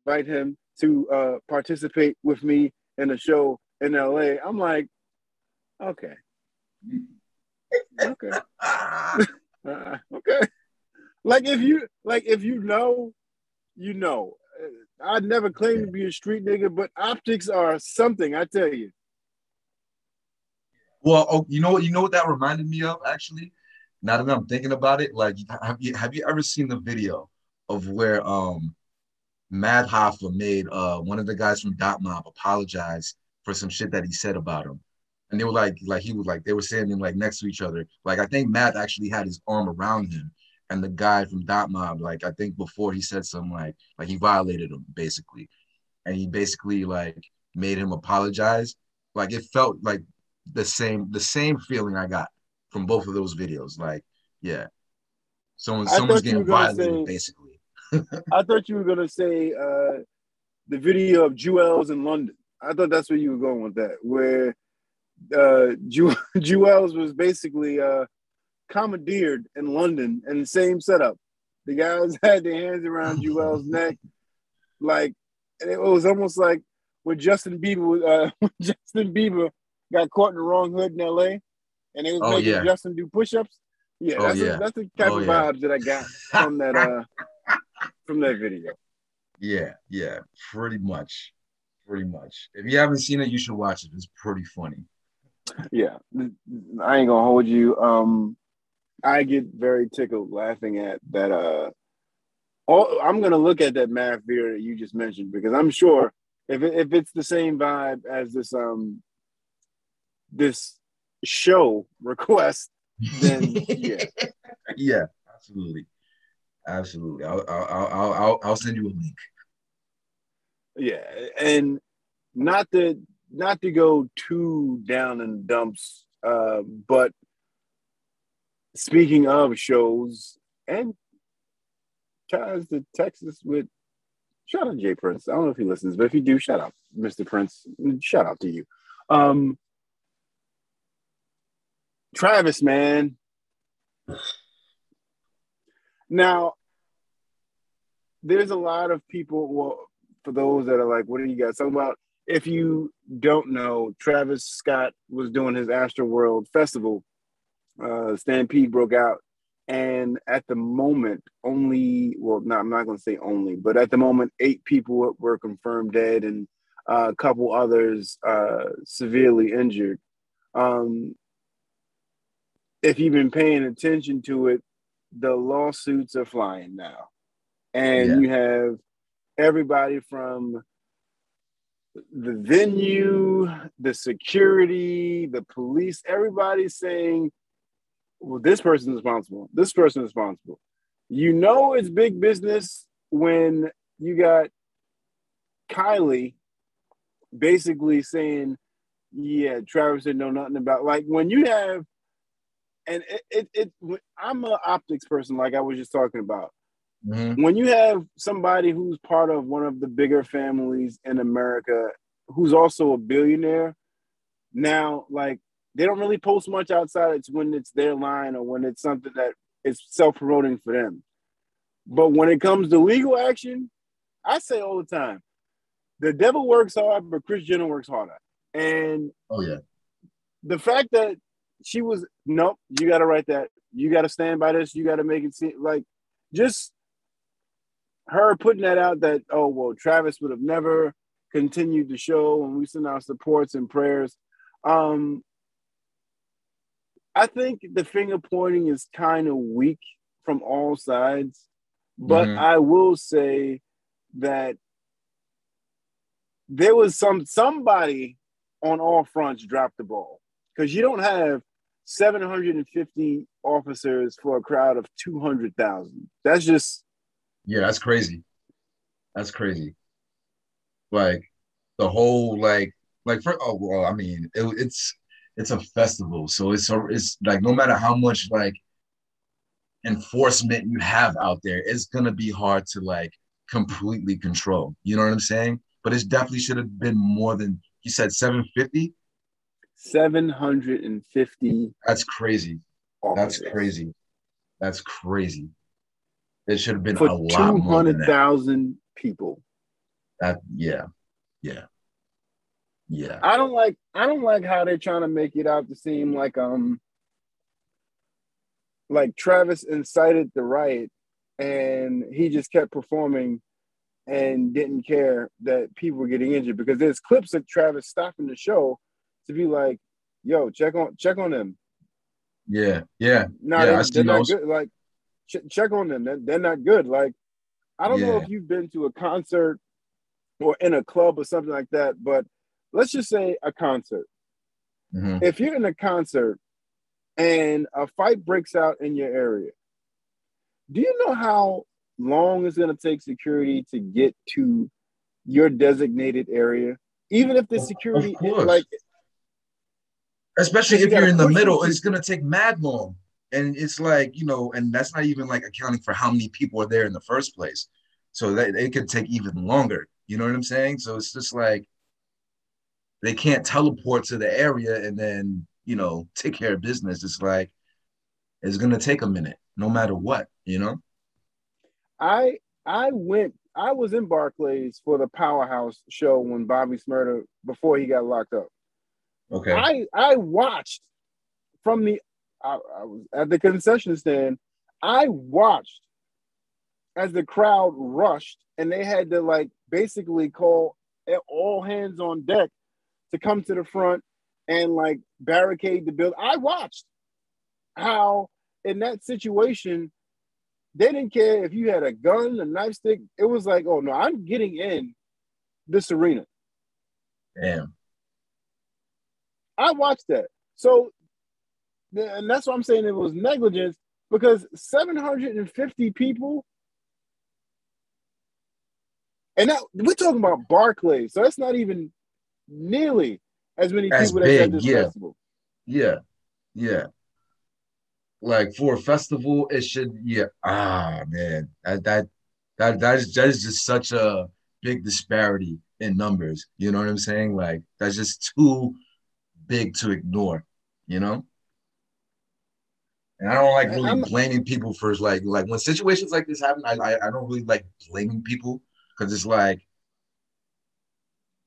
invite him to uh, participate with me in a show in LA. I'm like, okay, okay, uh, okay. Like if you like if you know, you know. I'd never claim to be a street nigga, but optics are something. I tell you. Well, oh, you know what? You know what that reminded me of actually. Now that I'm thinking about it, like, have you have you ever seen the video of where um Math Hoffa made uh one of the guys from Dot Mob apologize for some shit that he said about him. And they were like, like he was like, they were standing like next to each other. Like I think Math actually had his arm around him. And the guy from Dot Mob, like I think before he said something like like he violated him basically. And he basically like made him apologize. Like it felt like the same the same feeling I got from both of those videos. Like, yeah. Someone someone's getting violated say, basically. I thought you were gonna say uh, the video of Juelz in London. I thought that's where you were going with that, where uh, Ju- was basically uh, commandeered in London in the same setup. The guys had their hands around Juelz's neck, like it was almost like when Justin Bieber uh, when Justin Bieber got caught in the wrong hood in L.A. and they was oh, making yeah. Justin do push-ups. Yeah, oh, that's, yeah. A, that's the type oh, of yeah. vibes that I got from that uh, from that video. Yeah, yeah, pretty much, pretty much. If you haven't seen it, you should watch it. It's pretty funny. Yeah, I ain't gonna hold you. Um, I get very tickled laughing at that. Uh, all, I'm gonna look at that math beer that you just mentioned because I'm sure if it, if it's the same vibe as this um this show request, then yeah, yeah, absolutely. Absolutely. I'll, I'll, I'll, I'll, I'll send you a link. Yeah. And not to, not to go too down in dumps, uh, but speaking of shows and ties to Texas with shout out J. Prince. I don't know if he listens, but if you do, shout out Mr. Prince. Shout out to you. Um, Travis, man. Now, there's a lot of people. Well, for those that are like, what do you guys talk about? If you don't know, Travis Scott was doing his Astroworld Festival. Uh, Stampede broke out, and at the moment, only well, not I'm not going to say only, but at the moment, eight people were confirmed dead, and uh, a couple others uh, severely injured. Um, if you've been paying attention to it, the lawsuits are flying now. And yeah. you have everybody from the venue, the security, the police, everybody saying, well, this person's responsible. This person's responsible. You know it's big business when you got Kylie basically saying, yeah, Travis didn't know nothing about like when you have and it, it, it I'm an optics person, like I was just talking about. Mm-hmm. When you have somebody who's part of one of the bigger families in America, who's also a billionaire, now like they don't really post much outside. It's when it's their line or when it's something that is self-promoting for them. But when it comes to legal action, I say all the time, the devil works hard, but Kris Jenner works harder. And oh yeah, the fact that she was nope. You got to write that. you got to stand by this. You got to make it seem like just her putting that out that oh well, Travis would have never continued the show, and we send our supports and prayers. Um, I think the finger pointing is kind of weak from all sides, but mm-hmm. I will say that there was some somebody on all fronts dropped the ball because you don't have 750 officers for a crowd of 200,000. That's just yeah, that's crazy. That's crazy. Like the whole like like for oh well, I mean it, it's it's a festival, so it's a, it's like no matter how much like enforcement you have out there, it's gonna be hard to like completely control. You know what I'm saying? But it definitely should have been more than you said 750. 750. That's crazy. Officers. That's crazy. That's crazy. It should have been For a lot 200,000 people. That yeah. Yeah. Yeah. I don't like I don't like how they're trying to make it out to seem like um like Travis incited the riot and he just kept performing and didn't care that people were getting injured because there's clips of Travis stopping the show to be like, "Yo, check on check on them." Yeah, yeah, no, yeah, they're, they're not good. Like, ch- check on them. They're, they're, not good. Like, I don't yeah. know if you've been to a concert or in a club or something like that, but let's just say a concert. Mm-hmm. If you're in a concert and a fight breaks out in your area, do you know how long it's going to take security to get to your designated area? Even if the security, like, especially if you you're in the middle, it's going to take mad long. And it's like, you know, and that's not even like accounting for how many people are there in the first place. So that it could take even longer. You know what I'm saying? So it's just like they can't teleport to the area and then, you know, take care of business. It's like it's gonna take a minute, no matter what, you know. I I went I was in Barclays for the Powerhouse show when Bobby Shmurda before he got locked up. Okay. I I watched from the I, I was at the concession stand. I watched as the crowd rushed and they had to like basically call all hands on deck to come to the front and like barricade the building. I watched how in that situation they didn't care if you had a gun, a knife stick. It was like, oh no, I'm getting in this arena. Damn. I watched that. So, and that's what I'm saying. It was negligence because 750 people and now we're talking about Barclays, so that's not even nearly as many as people big, at this yeah. festival. Yeah, yeah. Like for a festival, it should. Yeah. Ah, man, that that that that is that is just such a big disparity in numbers. You know what I'm saying? Like that's just too big to ignore. You know. And I don't like really I'm, blaming people for like like when situations like this happen. I, I I don't really like blaming people because it's like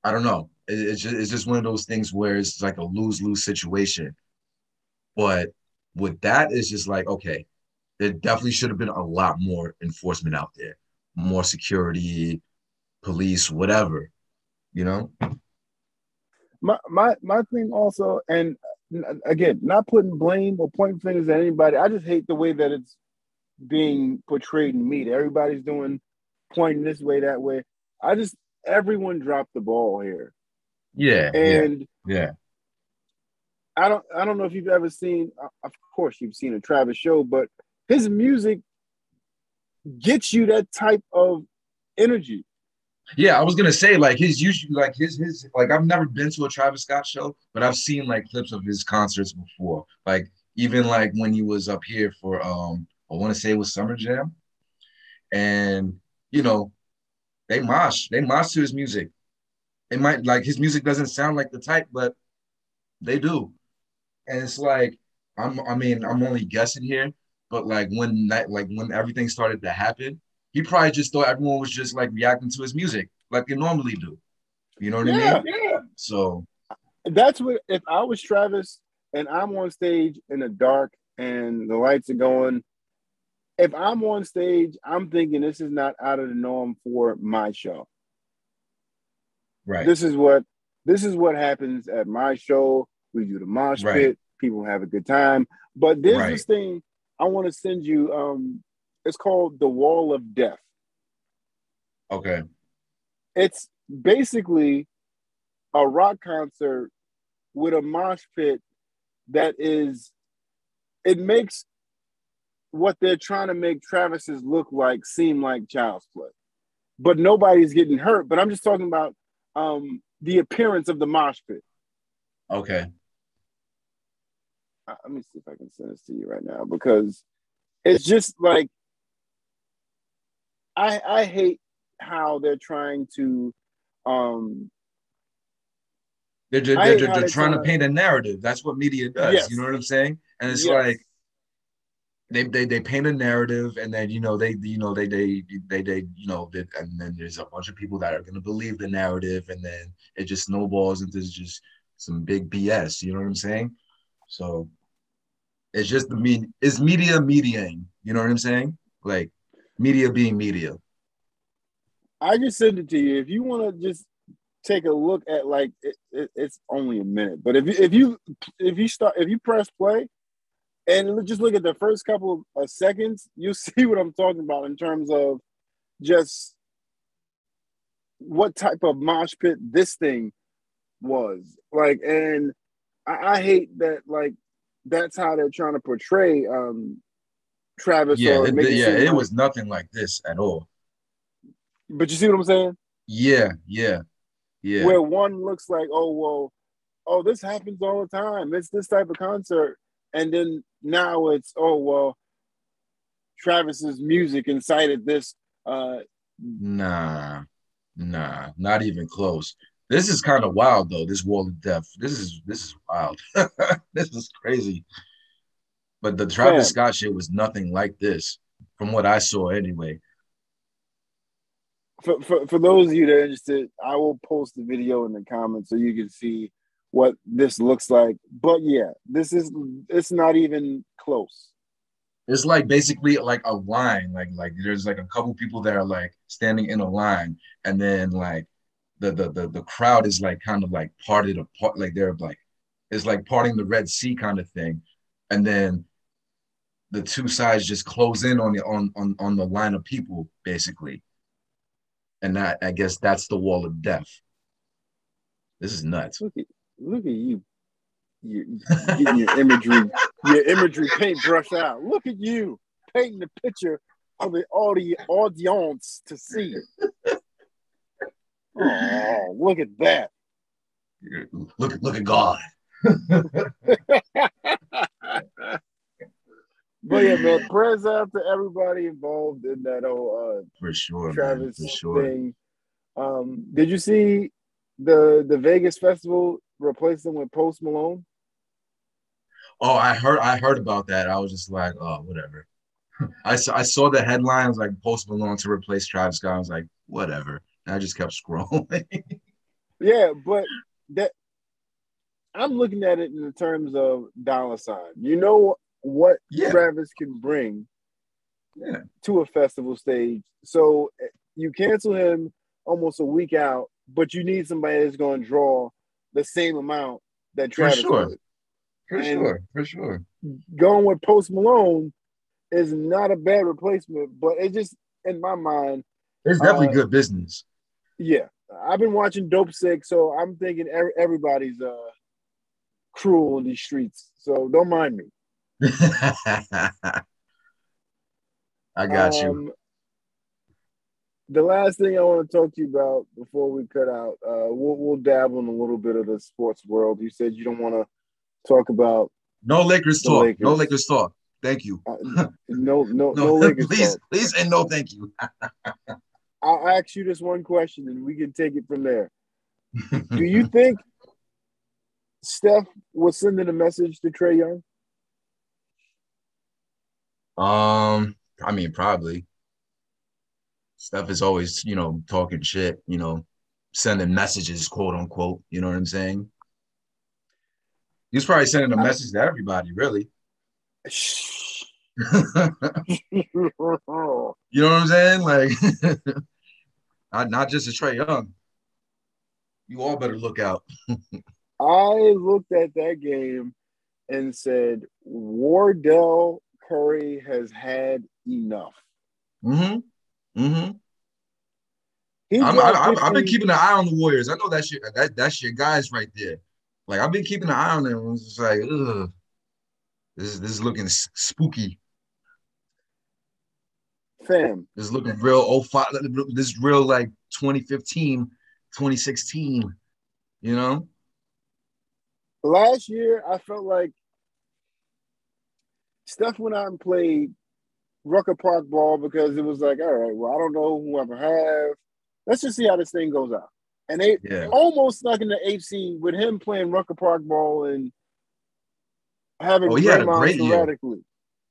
I don't know. It, it's just it's just one of those things where it's like a lose lose situation. But with that, it's just like okay, there definitely should have been a lot more enforcement out there, more security, police, whatever. You know. My my my thing also, and again, not putting blame or pointing fingers at anybody. I just hate the way that it's being portrayed in media. Everybody's doing pointing this way, that way. I just everyone dropped the ball here. Yeah. And yeah. yeah. I don't I don't know if you've ever seen uh, of course you've seen a Travis show, but his music gets you that type of energy. Yeah, I was gonna say like his usually like his his like I've never been to a Travis Scott show, but I've seen like clips of his concerts before. Like even like when he was up here for um I want to say it was Summer Jam, and you know, they mosh, they mosh to his music. It might like his music doesn't sound like the type, but they do. And it's like, I'm I mean, I'm only guessing here, but like when that like when everything started to happen, he probably just thought everyone was just like reacting to his music like they normally do. You know what yeah, I mean? Yeah. So that's what if I was Travis and I'm on stage in the dark and the lights are going. If I'm on stage, I'm thinking this is not out of the norm for my show. Right. This is what this is what happens at my show. We do the mosh Right. pit. People have a good time. But there's Right. this thing I want to send you. Um, it's called the Wall of Death. okay. It's basically a rock concert with a mosh pit that is. It makes what they're trying to make Travis's look like seem like child's play, but nobody's getting hurt. But I'm just talking about um, the appearance of the mosh pit. Okay. Uh, let me see if I can send this to you right now because it's just like I I hate how they're trying to um They're, they're, they're, they're trying to paint a narrative. That's what media does. Yes. You know what I'm saying? And it's Yes. like they, they they paint a narrative, and then you know they you know they they they they you know they, and then there's a bunch of people that are gonna believe the narrative, and then it just snowballs into just some big BS. You know what I'm saying? So it's just the mean it's media mediating. You know what I'm saying? Like media being media. I just sent it to you. If you want to just take a look at like it, it, it's only a minute. But if you if you if you start if you press play and just look at the first couple of seconds you'll see what i'm talking about in terms of just what type of mosh pit this thing was. Like and i, I hate that like that's how they're trying to portray um travis Yeah, or it, make yeah, it like- was nothing like this at all. but you see what i'm saying Yeah, yeah, yeah. where one looks like, oh well, oh this happens all the time. It's this type of concert, and then now it's oh well, Travis's music incited this. Uh, Nah, nah, not even close. This is kind of wild though. This wall of death. This is this is wild. this is crazy. But the Travis Fam. Scott shit was nothing like this, from what I saw anyway. for, for for those of you that are interested, I will post the video in the comments so you can see what this looks like. But yeah, this is it's not even close. It's like basically like a line. Like like there's like a couple people that are like standing in a line, and then like the the the, the crowd is like kind of like parted apart. Like they're like it's like parting the Red Sea kind of thing, and then the two sides just close in on the on on on the line of people basically, and that I guess that's the wall of death. This is nuts. Look at look at you. You getting your imagery, your imagery paintbrush out. Look at you painting the picture for the audi- audience to see. Oh, look at that. Look look at God. But yeah, man, prayers out to everybody involved in that whole For sure, uh, man. Travis For sure. thing. Um, did you see the the Vegas festival replace them with Post Malone? Oh, I heard I heard about that. I was just like, oh, whatever. I saw I saw the headlines like Post Malone to replace Travis Scott. I was like, whatever. And I just kept scrolling. Yeah, but that I'm looking at it in the terms of dollar sign. You know what Yeah. Travis can bring Yeah. to a festival stage. So eh, you cancel him almost a week out, but you need somebody that's going to draw the same amount that Travis. For sure. for And- sure, for sure. Going with Post Malone is not a bad replacement, but it just in my mind, It's definitely Uh, good business. yeah. I've been watching Dopesick, so I'm thinking everybody's uh cruel in these streets. So don't mind me. I got you. Um, The last thing I want to talk to you about before we cut out, uh, we'll, we'll dabble in a little bit of the sports world. You said you don't want to talk about No Lakers talk. Lakers. No Lakers talk. Thank you. uh, no no no, No, Lakers please, talk. please, and no, thank you. I'll ask you this one question, and we can take it from there. Do you think Steph was sending a message to Trae Young? Um, I mean, probably. Steph is always, you know, talking shit, you know, sending messages, quote unquote. You know what I'm saying? He's probably sending a message to everybody, really. you know what I'm saying? Like, not, not just a Trae Young. You all better look out. I looked at that game and said, Wardell Curry has had enough. Mm-hmm. Mm-hmm. I'm, I'm, I've been keeping an eye on the Warriors. I know that's your that, that's your guys right there. Like I've been keeping an eye on them. It's just like, ugh, this is this is looking spooky. Fam, this is looking real 05. This is real like 2015, 2016. You know. Last year, I felt like Steph went out and played Rucker Park ball because it was like, all right, well, I don't know whoever have. Let's just see how this thing goes out. And they yeah. almost snuck in the HC with him playing Rucker Park ball and having oh, he had a great year.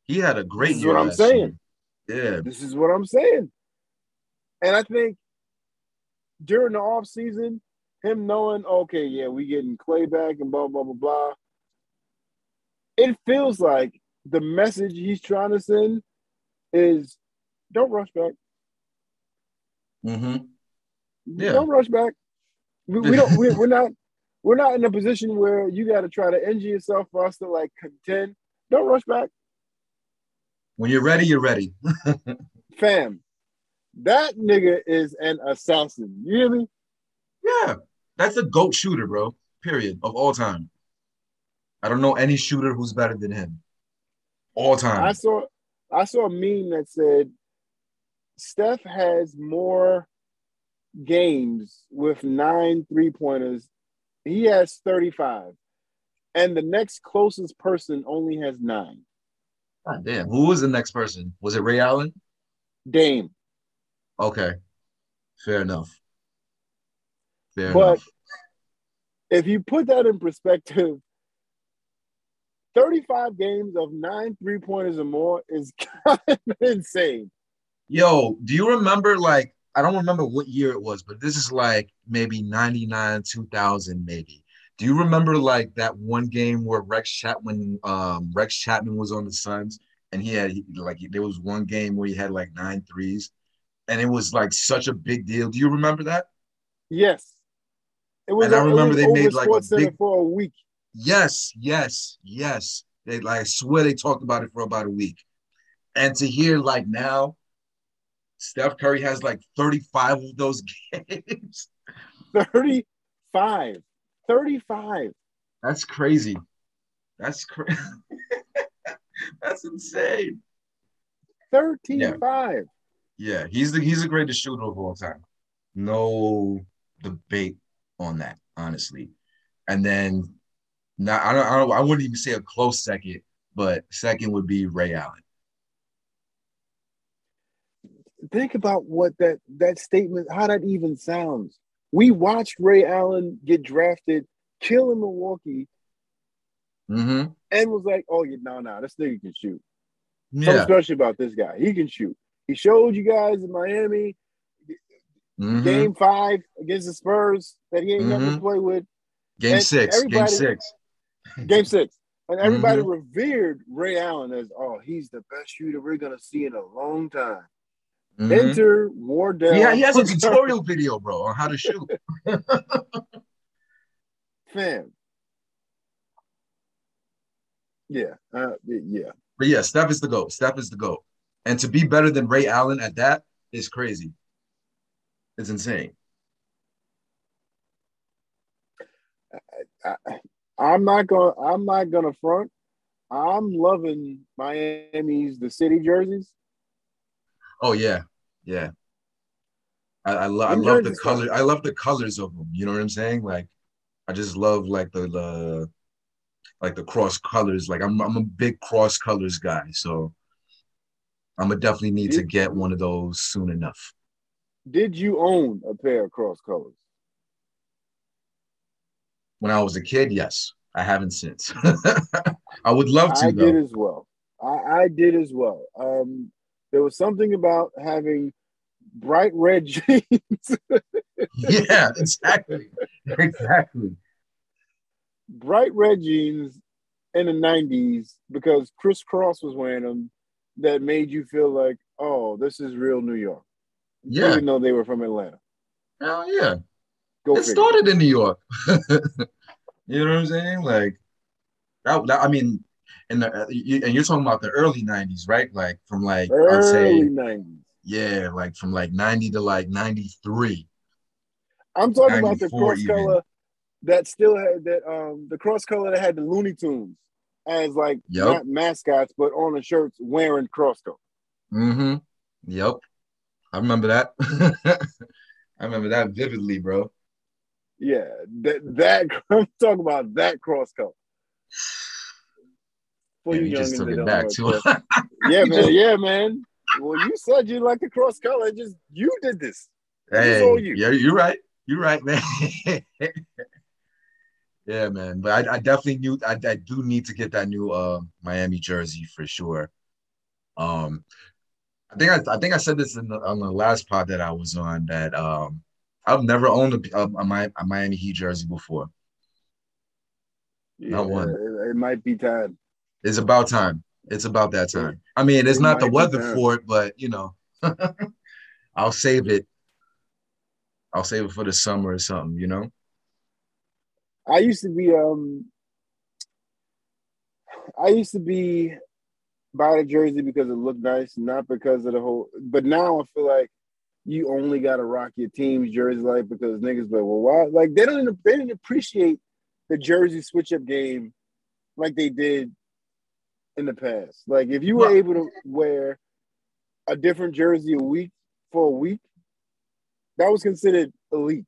He had a great this is year. what I'm saying. Year. Yeah. This is what I'm saying. And I think during the off season, him knowing, okay, yeah, we getting Clay back and blah, blah, blah, blah. It feels like the message he's trying to send is don't rush back. Mm-hmm. Yeah. Don't rush back. We, we don't. We, we're not. We're not in a position where you got to try to injure yourself for us to like contend. Don't rush back. When you're ready, you're ready. Fam, that nigga is an assassin. You hear me? Yeah, that's a goat shooter, bro. Period of all time. I don't know any shooter who's better than him. All time. I saw I saw a meme that said Steph has more games with nine three pointers. He has 35. And the next closest person only has nine. Oh, damn. Who was the next person? Was it Ray Allen? Dame. Okay. Fair enough. Fair but enough. if you put that in perspective, 35 games of nine three pointers or more is kind of insane. Yo, do you remember like I don't remember what year it was, but this is like maybe 99, 2000, maybe. Do you remember like that one game where Rex Chapman, um, Rex Chapman was on the Suns and he had like there was one game where he had like nine threes and it was like such a big deal. Do you remember that? Yes. It was. And I remember they made like a big for a week. Yes, yes, yes. They like I swear they talked about it for about a week. And to hear like now Steph Curry has like 35 of those games. 35. 35. That's crazy. That's crazy. That's insane. 13 yeah. 5. Yeah, he's the he's the greatest shooter of all time. No debate on that, honestly. And then now I don't, I don't I wouldn't even say a close second, but second would be Ray Allen think about what that that statement, how that even sounds. We watched Ray Allen get drafted, kill in Milwaukee, mm-hmm. and was like, "Oh, yeah, no, no, this nigga can shoot." Yeah. Something special about this guy. He can shoot. He showed you guys in Miami, mm-hmm. game five against the Spurs that he ain't mm-hmm. nothing to play with. Game and six. Game six. Game six. And everybody mm-hmm. revered Ray Allen as, oh, he's the best shooter we're gonna see in a long time. Mm-hmm. Enter Wardell. Yeah, he has a tutorial video, bro, on how to shoot. Fam. Yeah, uh, yeah. But yeah, Steph is the GOAT. Steph is the GOAT. And to be better than Ray Allen at that is crazy. It's insane. I, I, am not gonna I'm not gonna front. I'm loving Miami's the city jerseys. Oh yeah, yeah. I, I, lo- I love the color. I love the colors of them. You know what I'm saying? Like, I just love like the, the like the cross colors. Like I'm I'm a big cross colors guy, so I'm gonna definitely need did, to get one of those soon enough. Did you own a pair of cross colors? When I was a kid, yes. I haven't since. I would love to. I though. did as well. I, I did as well. Um, there was something about having bright red jeans. yeah, exactly. Exactly. Bright red jeans in the '90s because Kris Kross was wearing them that made you feel like, oh, this is real New York? Yeah. Even though they were from Atlanta. Hell yeah. Go it figure. started in New York. you know what I'm saying? Like, that, that- I mean, in the uh, you, and you're talking about the early '90s, right? Like from like I'd Early say, '90s. yeah, like from like '90 to like '93. I'm talking about the cross even. color that still had that um the cross color that had the Looney Tunes as like Yep. not mascots but on the shirts wearing cross color. Mm-hmm. Yep. I remember that. I remember that vividly, bro. Yeah, that that I'm talking about that cross color. For Yeah, you you just took it back to Yeah, man. Yeah, man. Well, you said you like the cross color. Just you did this. Hey, you. yeah, you're right. You're right, man. yeah, man. But I, I definitely knew I, I do need to get that new uh Miami jersey for sure. Um, I think I, I think I said this in the, on the last pod that I was on that um I've never owned a, a, a, Miami Heat jersey before. Yeah, Not one. It, it might be time. It's about time. It's about that time. I mean, it's It not the weather for it, but you know, I'll save it. I'll save it for the summer or something, you know? I used to be um I used to be buy the jersey because it looked nice, not because of the whole but now I feel like you only gotta rock your team's jersey like because niggas like, well why like they don't even- they didn't appreciate the jersey switch up game like they did in the past. Like if you were able to wear a different jersey a week for a week, that was considered elite.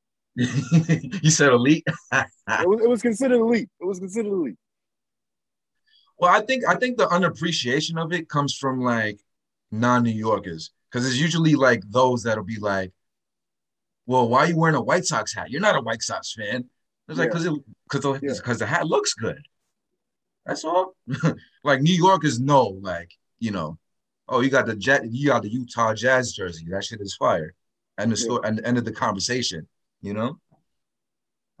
you said elite. It was, it was considered elite. It was considered elite. Well, I think I think the unappreciation of it comes from like non-New Yorkers because it's usually like those that'll be like, "Well, why are you wearing a White Sox hat? You're not a White Sox fan." It's like Yeah. because it because Yeah. because the hat looks good. That's all. like New Yorkers know, like you know, oh, you got the jet, you got the Utah Jazz jersey. That shit is fire. And the Yeah. story and the end of the conversation. You know,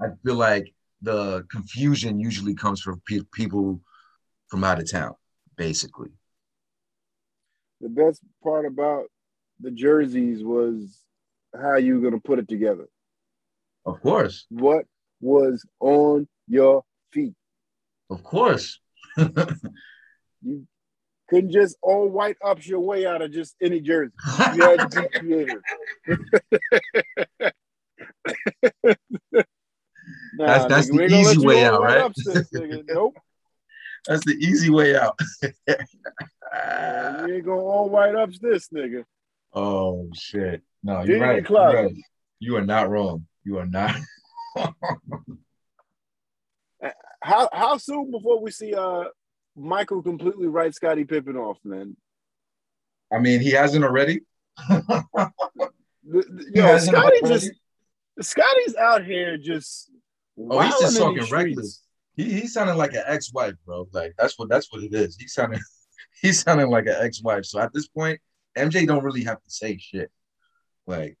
I feel like the confusion usually comes from pe- people from out of town, basically. the best part about the jerseys was how you were gonna put it together. Of course, What was on your feet? of course. You couldn't just all white ups your way out of just any jersey. You had to be creative. Nah, That's- that's nigga, the we ain't gonna let easy way out, right? this. Nope. That's the easy way out. you ain't gonna all white ups this nigga. Oh shit! No, you're right. You're right. You are not wrong. You are not. How how soon before we see uh Michael completely write Scottie Pippen off, man? I mean, he hasn't already. The- the- Yo, hasn't Scottie already. just Scottie's out here just Oh, he's just talking reckless. He he sounded like an ex-wife, bro. Like that's what that's what it is. He sounded he sounded like an ex-wife. So at this point, MJ don't really have to say shit. Like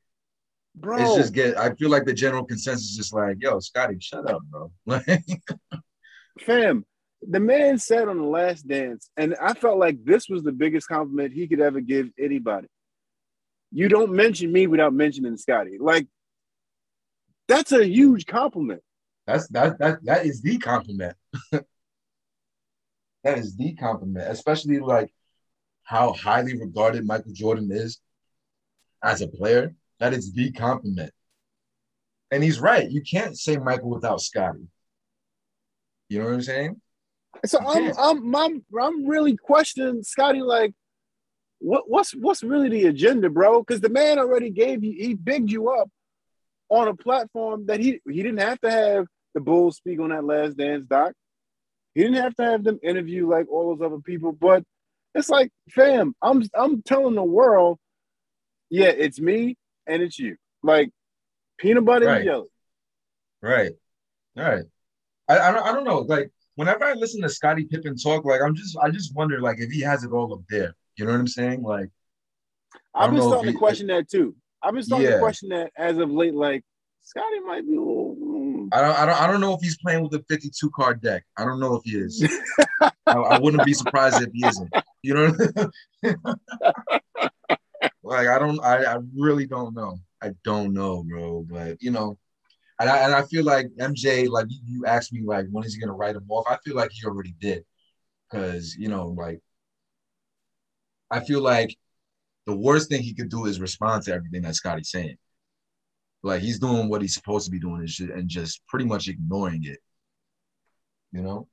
Bro, it's just get. I feel like the general consensus is just like, yo, Scottie, shut up, bro. Like, fam, the man said on the last dance, and I felt like this was the biggest compliment he could ever give anybody. You don't mention me without mentioning Scottie. Like, that's a huge compliment. that's that that that is the compliment. that is the compliment, especially like how highly regarded Michael Jordan is as a player. That is the compliment. And he's right. You can't say Michael without Scottie. You know what I'm saying? So I'm. I'm I'm I'm really questioning Scottie like what what's what's really the agenda, bro? Because the man already gave you he bigged you up on a platform that he he didn't have to have the Bulls speak on that last dance doc. He didn't have to have them interview like all those other people, but it's like, fam, I'm I'm telling the world, yeah, it's me and it's you. Like peanut butter Right. and jelly. Right. Right. I, I don't I don't know. Like whenever I listen to Scottie Pippen talk, like I'm just I just wonder like if he has it all up there. You know what I'm saying? Like I've been starting he- to question that too. I've been starting Yeah. to question that as of late. Like Scottie might be a little, I don't, I don't, I don't know if he's playing with a 52 card deck. I don't know if he is. I, I, wouldn't be surprised if he isn't. You know, like I don't, I, I really don't know. I don't know, bro. But you know, and I, and I feel like MJ, like you asked me, like when is he gonna write him off? I feel like he already did, because you know, like I feel like the worst thing he could do is respond to everything that Scottie's saying. Like he's doing what he's supposed to be doing and, and just pretty much ignoring it. You know,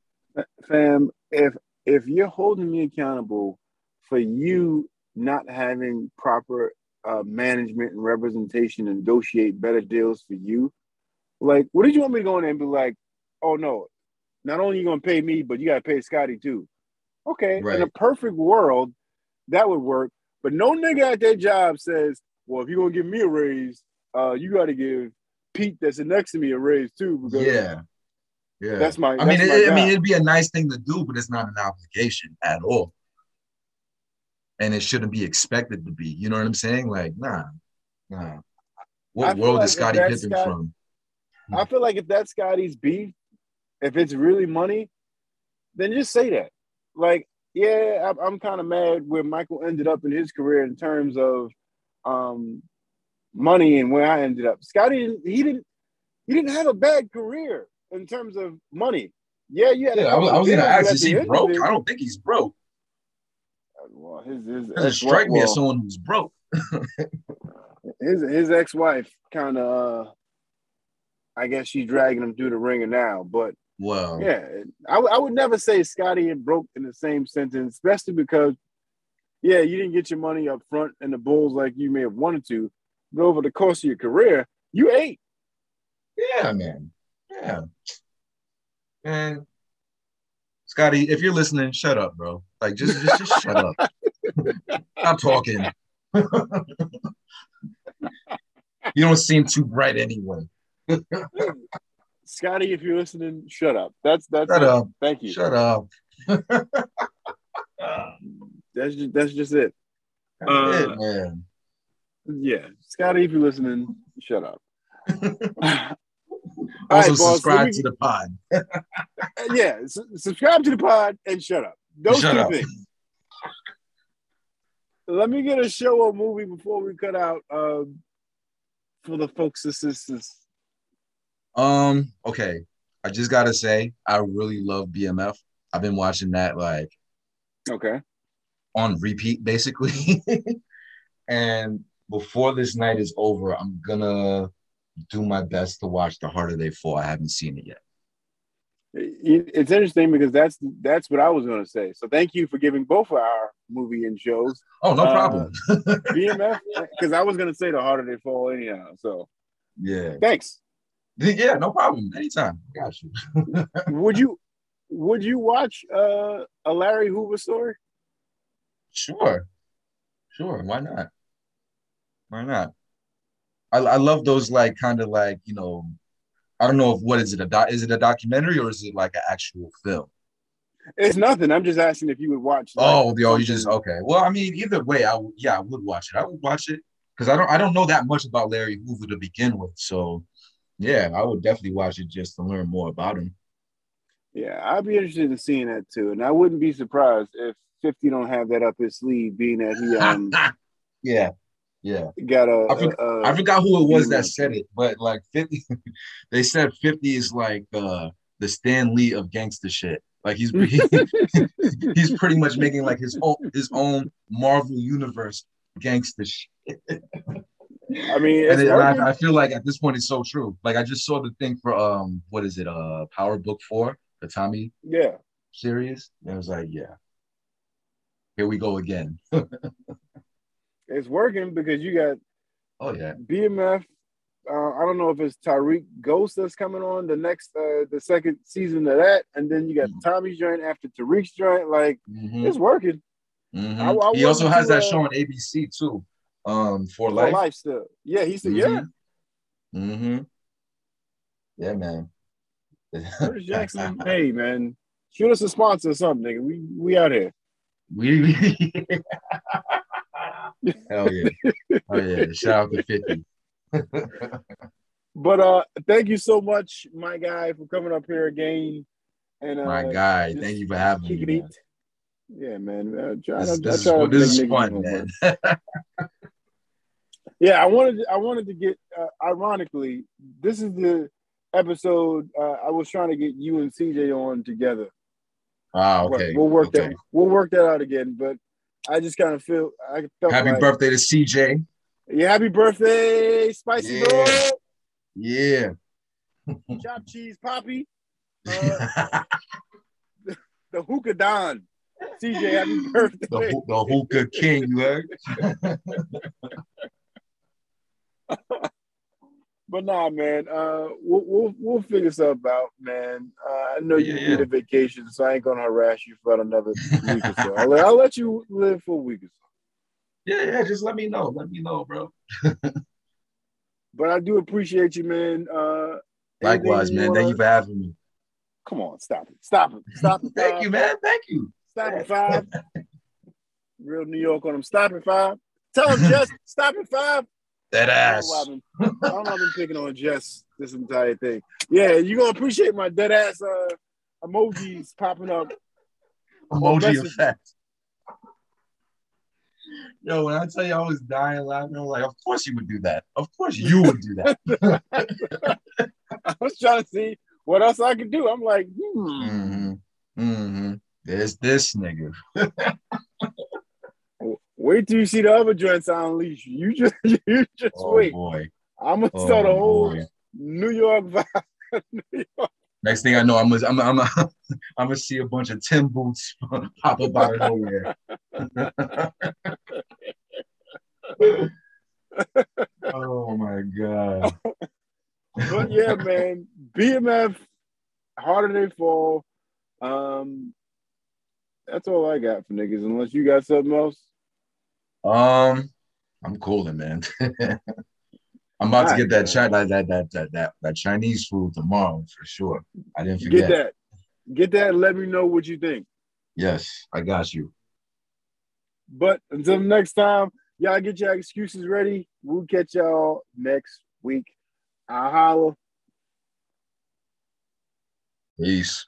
fam. If if you're holding me accountable for you not having proper uh, management and representation and negotiate better deals for you, like, what did you want me to go in there and be like, oh no, not only you gonna pay me, but you gotta pay Scottie too. Okay, right. in a perfect world, that would work. But no nigga at that job says, well, if you're gonna give me a raise, uh, you gotta give Pete that's next to me a raise too. Because yeah. Yeah. That's my. I mean, it, I mean, it'd be a nice thing to do, but it's not an obligation at all. And it shouldn't be expected to be. You know what I'm saying? Like, nah, nah. What world like is Scottie Pippen Scott, from? I feel like if that's Scottie's beef, if it's really money, then just say that. Like, yeah, I, am kind of mad where Michael ended up in his career in terms of um, money and where I ended up. Scottie, he didn't, he didn't have a bad career in terms of money. Yeah, yeah. Yeah, I was, I was gonna ask, is he broke? I don't think he's broke. Well, his his doesn't strike me as someone who's broke. his his ex wife kind of, uh, I guess she's dragging him through the ringer now. But well, yeah, I, I would never say Scottie and broke in the same sentence, especially because, yeah, you didn't get your money up front and the Bulls like you may have wanted to, over the course of your career, you ate. Yeah, man. Yeah. And Scottie, if you're listening, shut up, bro. Like just just, just shut up. Stop talking. you don't seem too bright anyway. Scottie, if you're listening, shut up. That's that's shut it. up. Thank you. Shut up. that's just that's just it. That's uh, it, man. Yeah, Scottie, if you're listening, shut up. also right, subscribe to the pod. yeah, subscribe to the pod and shut up. Those shut two up. things. Let me get a show or movie before we cut out um, for the folks assistants. Um. Okay. I just gotta say, I really love BMF. I've been watching that like, okay, on repeat basically. and before this night is over, I'm gonna do my best to watch The Harder They Fall. I haven't seen it yet. It's interesting because that's that's what I was going to say. So thank you for giving both of our movie and shows. Oh, no uh, problem. BMF, because I was going to say The Harder They Fall anyhow. So yeah, thanks. Yeah, no problem. Anytime. Got you. would you would you watch uh, a Larry Hoover story? Sure, sure. Why not? Why not? I, I love those like kind of like you know, I don't know if what is it a doc, is it a documentary or is it like an actual film? It's nothing. I'm just asking if you would watch. Like, oh, the, oh, you just okay. Well, I mean, either way, I yeah, I would watch it. I would watch it because I don't I don't know that much about Larry Hoover to begin with. So, yeah, I would definitely watch it just to learn more about him. Yeah, I'd be interested in seeing that too, and I wouldn't be surprised if Fifty don't have that up his sleeve, being that he um yeah yeah. Got a. I, for, a, I forgot who it was that said it, but like 50, they said 50 is like uh, the Stan Lee of gangster shit. Like he's he, he's pretty much making like his own his own Marvel universe gangster shit. I mean, and, it, and I, I, feel like at this point it's so true. Like I just saw the thing for um, what is it? Uh, Power Book Four, the Tommy yeah series. And I was like, yeah, here we go again it's working because you got oh yeah BMF. Uh, I don't know if it's Tariq Ghost that's coming on the next uh, the second season of that, and then you got mm-hmm. Tommy's joint after Tariq's joint. Like mm-hmm. it's working. Mm-hmm. I, I he also has to, that uh, show on ABC too. Um, for, for life. life still. Yeah, he said yeah. Mm-hmm. Yeah, man. Curtis Jackson, hey man, shoot us a sponsor or something, nigga. We we out here. We Hell yeah. Oh yeah. Shout out to 50. But uh, thank you so much, my guy, for coming up here again. And uh, My guy, thank you for having me. man. Yeah, man. Uh, try This, to- this I is, try this is fun, man. Yeah, I wanted I wanted to get. Uh, ironically, this is the episode uh, I was trying to get you and CJ on together. But okay. we'll work okay. that. We'll work that out again. But I just kind of feel. I felt Happy like, birthday to CJ. Yeah, happy birthday, Spicy Yeah. Girl, Yeah. chopped cheese, Poppy, uh, the hookah Don. CJ, happy birthday. the, hoo- the hookah king, you heard? But nah, man, uh, we'll, we'll we'll figure something out, man. Uh, I know you Yeah, need a vacation, so I ain't gonna harass you for another week or so. I'll, let- I'll let you live for a week or so. Yeah, yeah. Just let me know. Let me know, bro. But I do appreciate you, man. Uh, Likewise, man. wanna- Thank you for having me. Come on, stop it, stop it, stop it. Thank you, man. Thank you. Stop it, five. Real New York on them. Stop it, five. Tell them just stop at five. That I ass. don't know why I've been, I don't know I've been picking on Jess this entire thing. Yeah, you're gonna appreciate my dead ass uh, emojis popping up. Emoji effect. Yo, when I tell you I was dying laughing, I'm like, of course you would do that. Of course you would do that. I was trying to see what else I could do. I'm like, hmm. mm-hmm. Mm-hmm. There's this nigga. Wait till you see the other joints I unleash. You just you just Oh wait. boy. I'm gonna Oh, start a whole boy. New York vibe. New York. Next thing I know, I'm gonna, I'm, I'm, I'm gonna see a bunch of Tim boots pop up out of nowhere. oh my god! But yeah, man, BMF harder they fall. Um, that's all I got for niggas. Unless you got something else. Um, I'm cooling, man. I'm about to get that, chi- that, that that that that that Chinese food tomorrow for sure. I didn't forget. Get that. Get that. And let me know what you think. Yes, I got you. But until next time, y'all get your excuses ready. We'll catch y'all next week. I'll holla. Peace.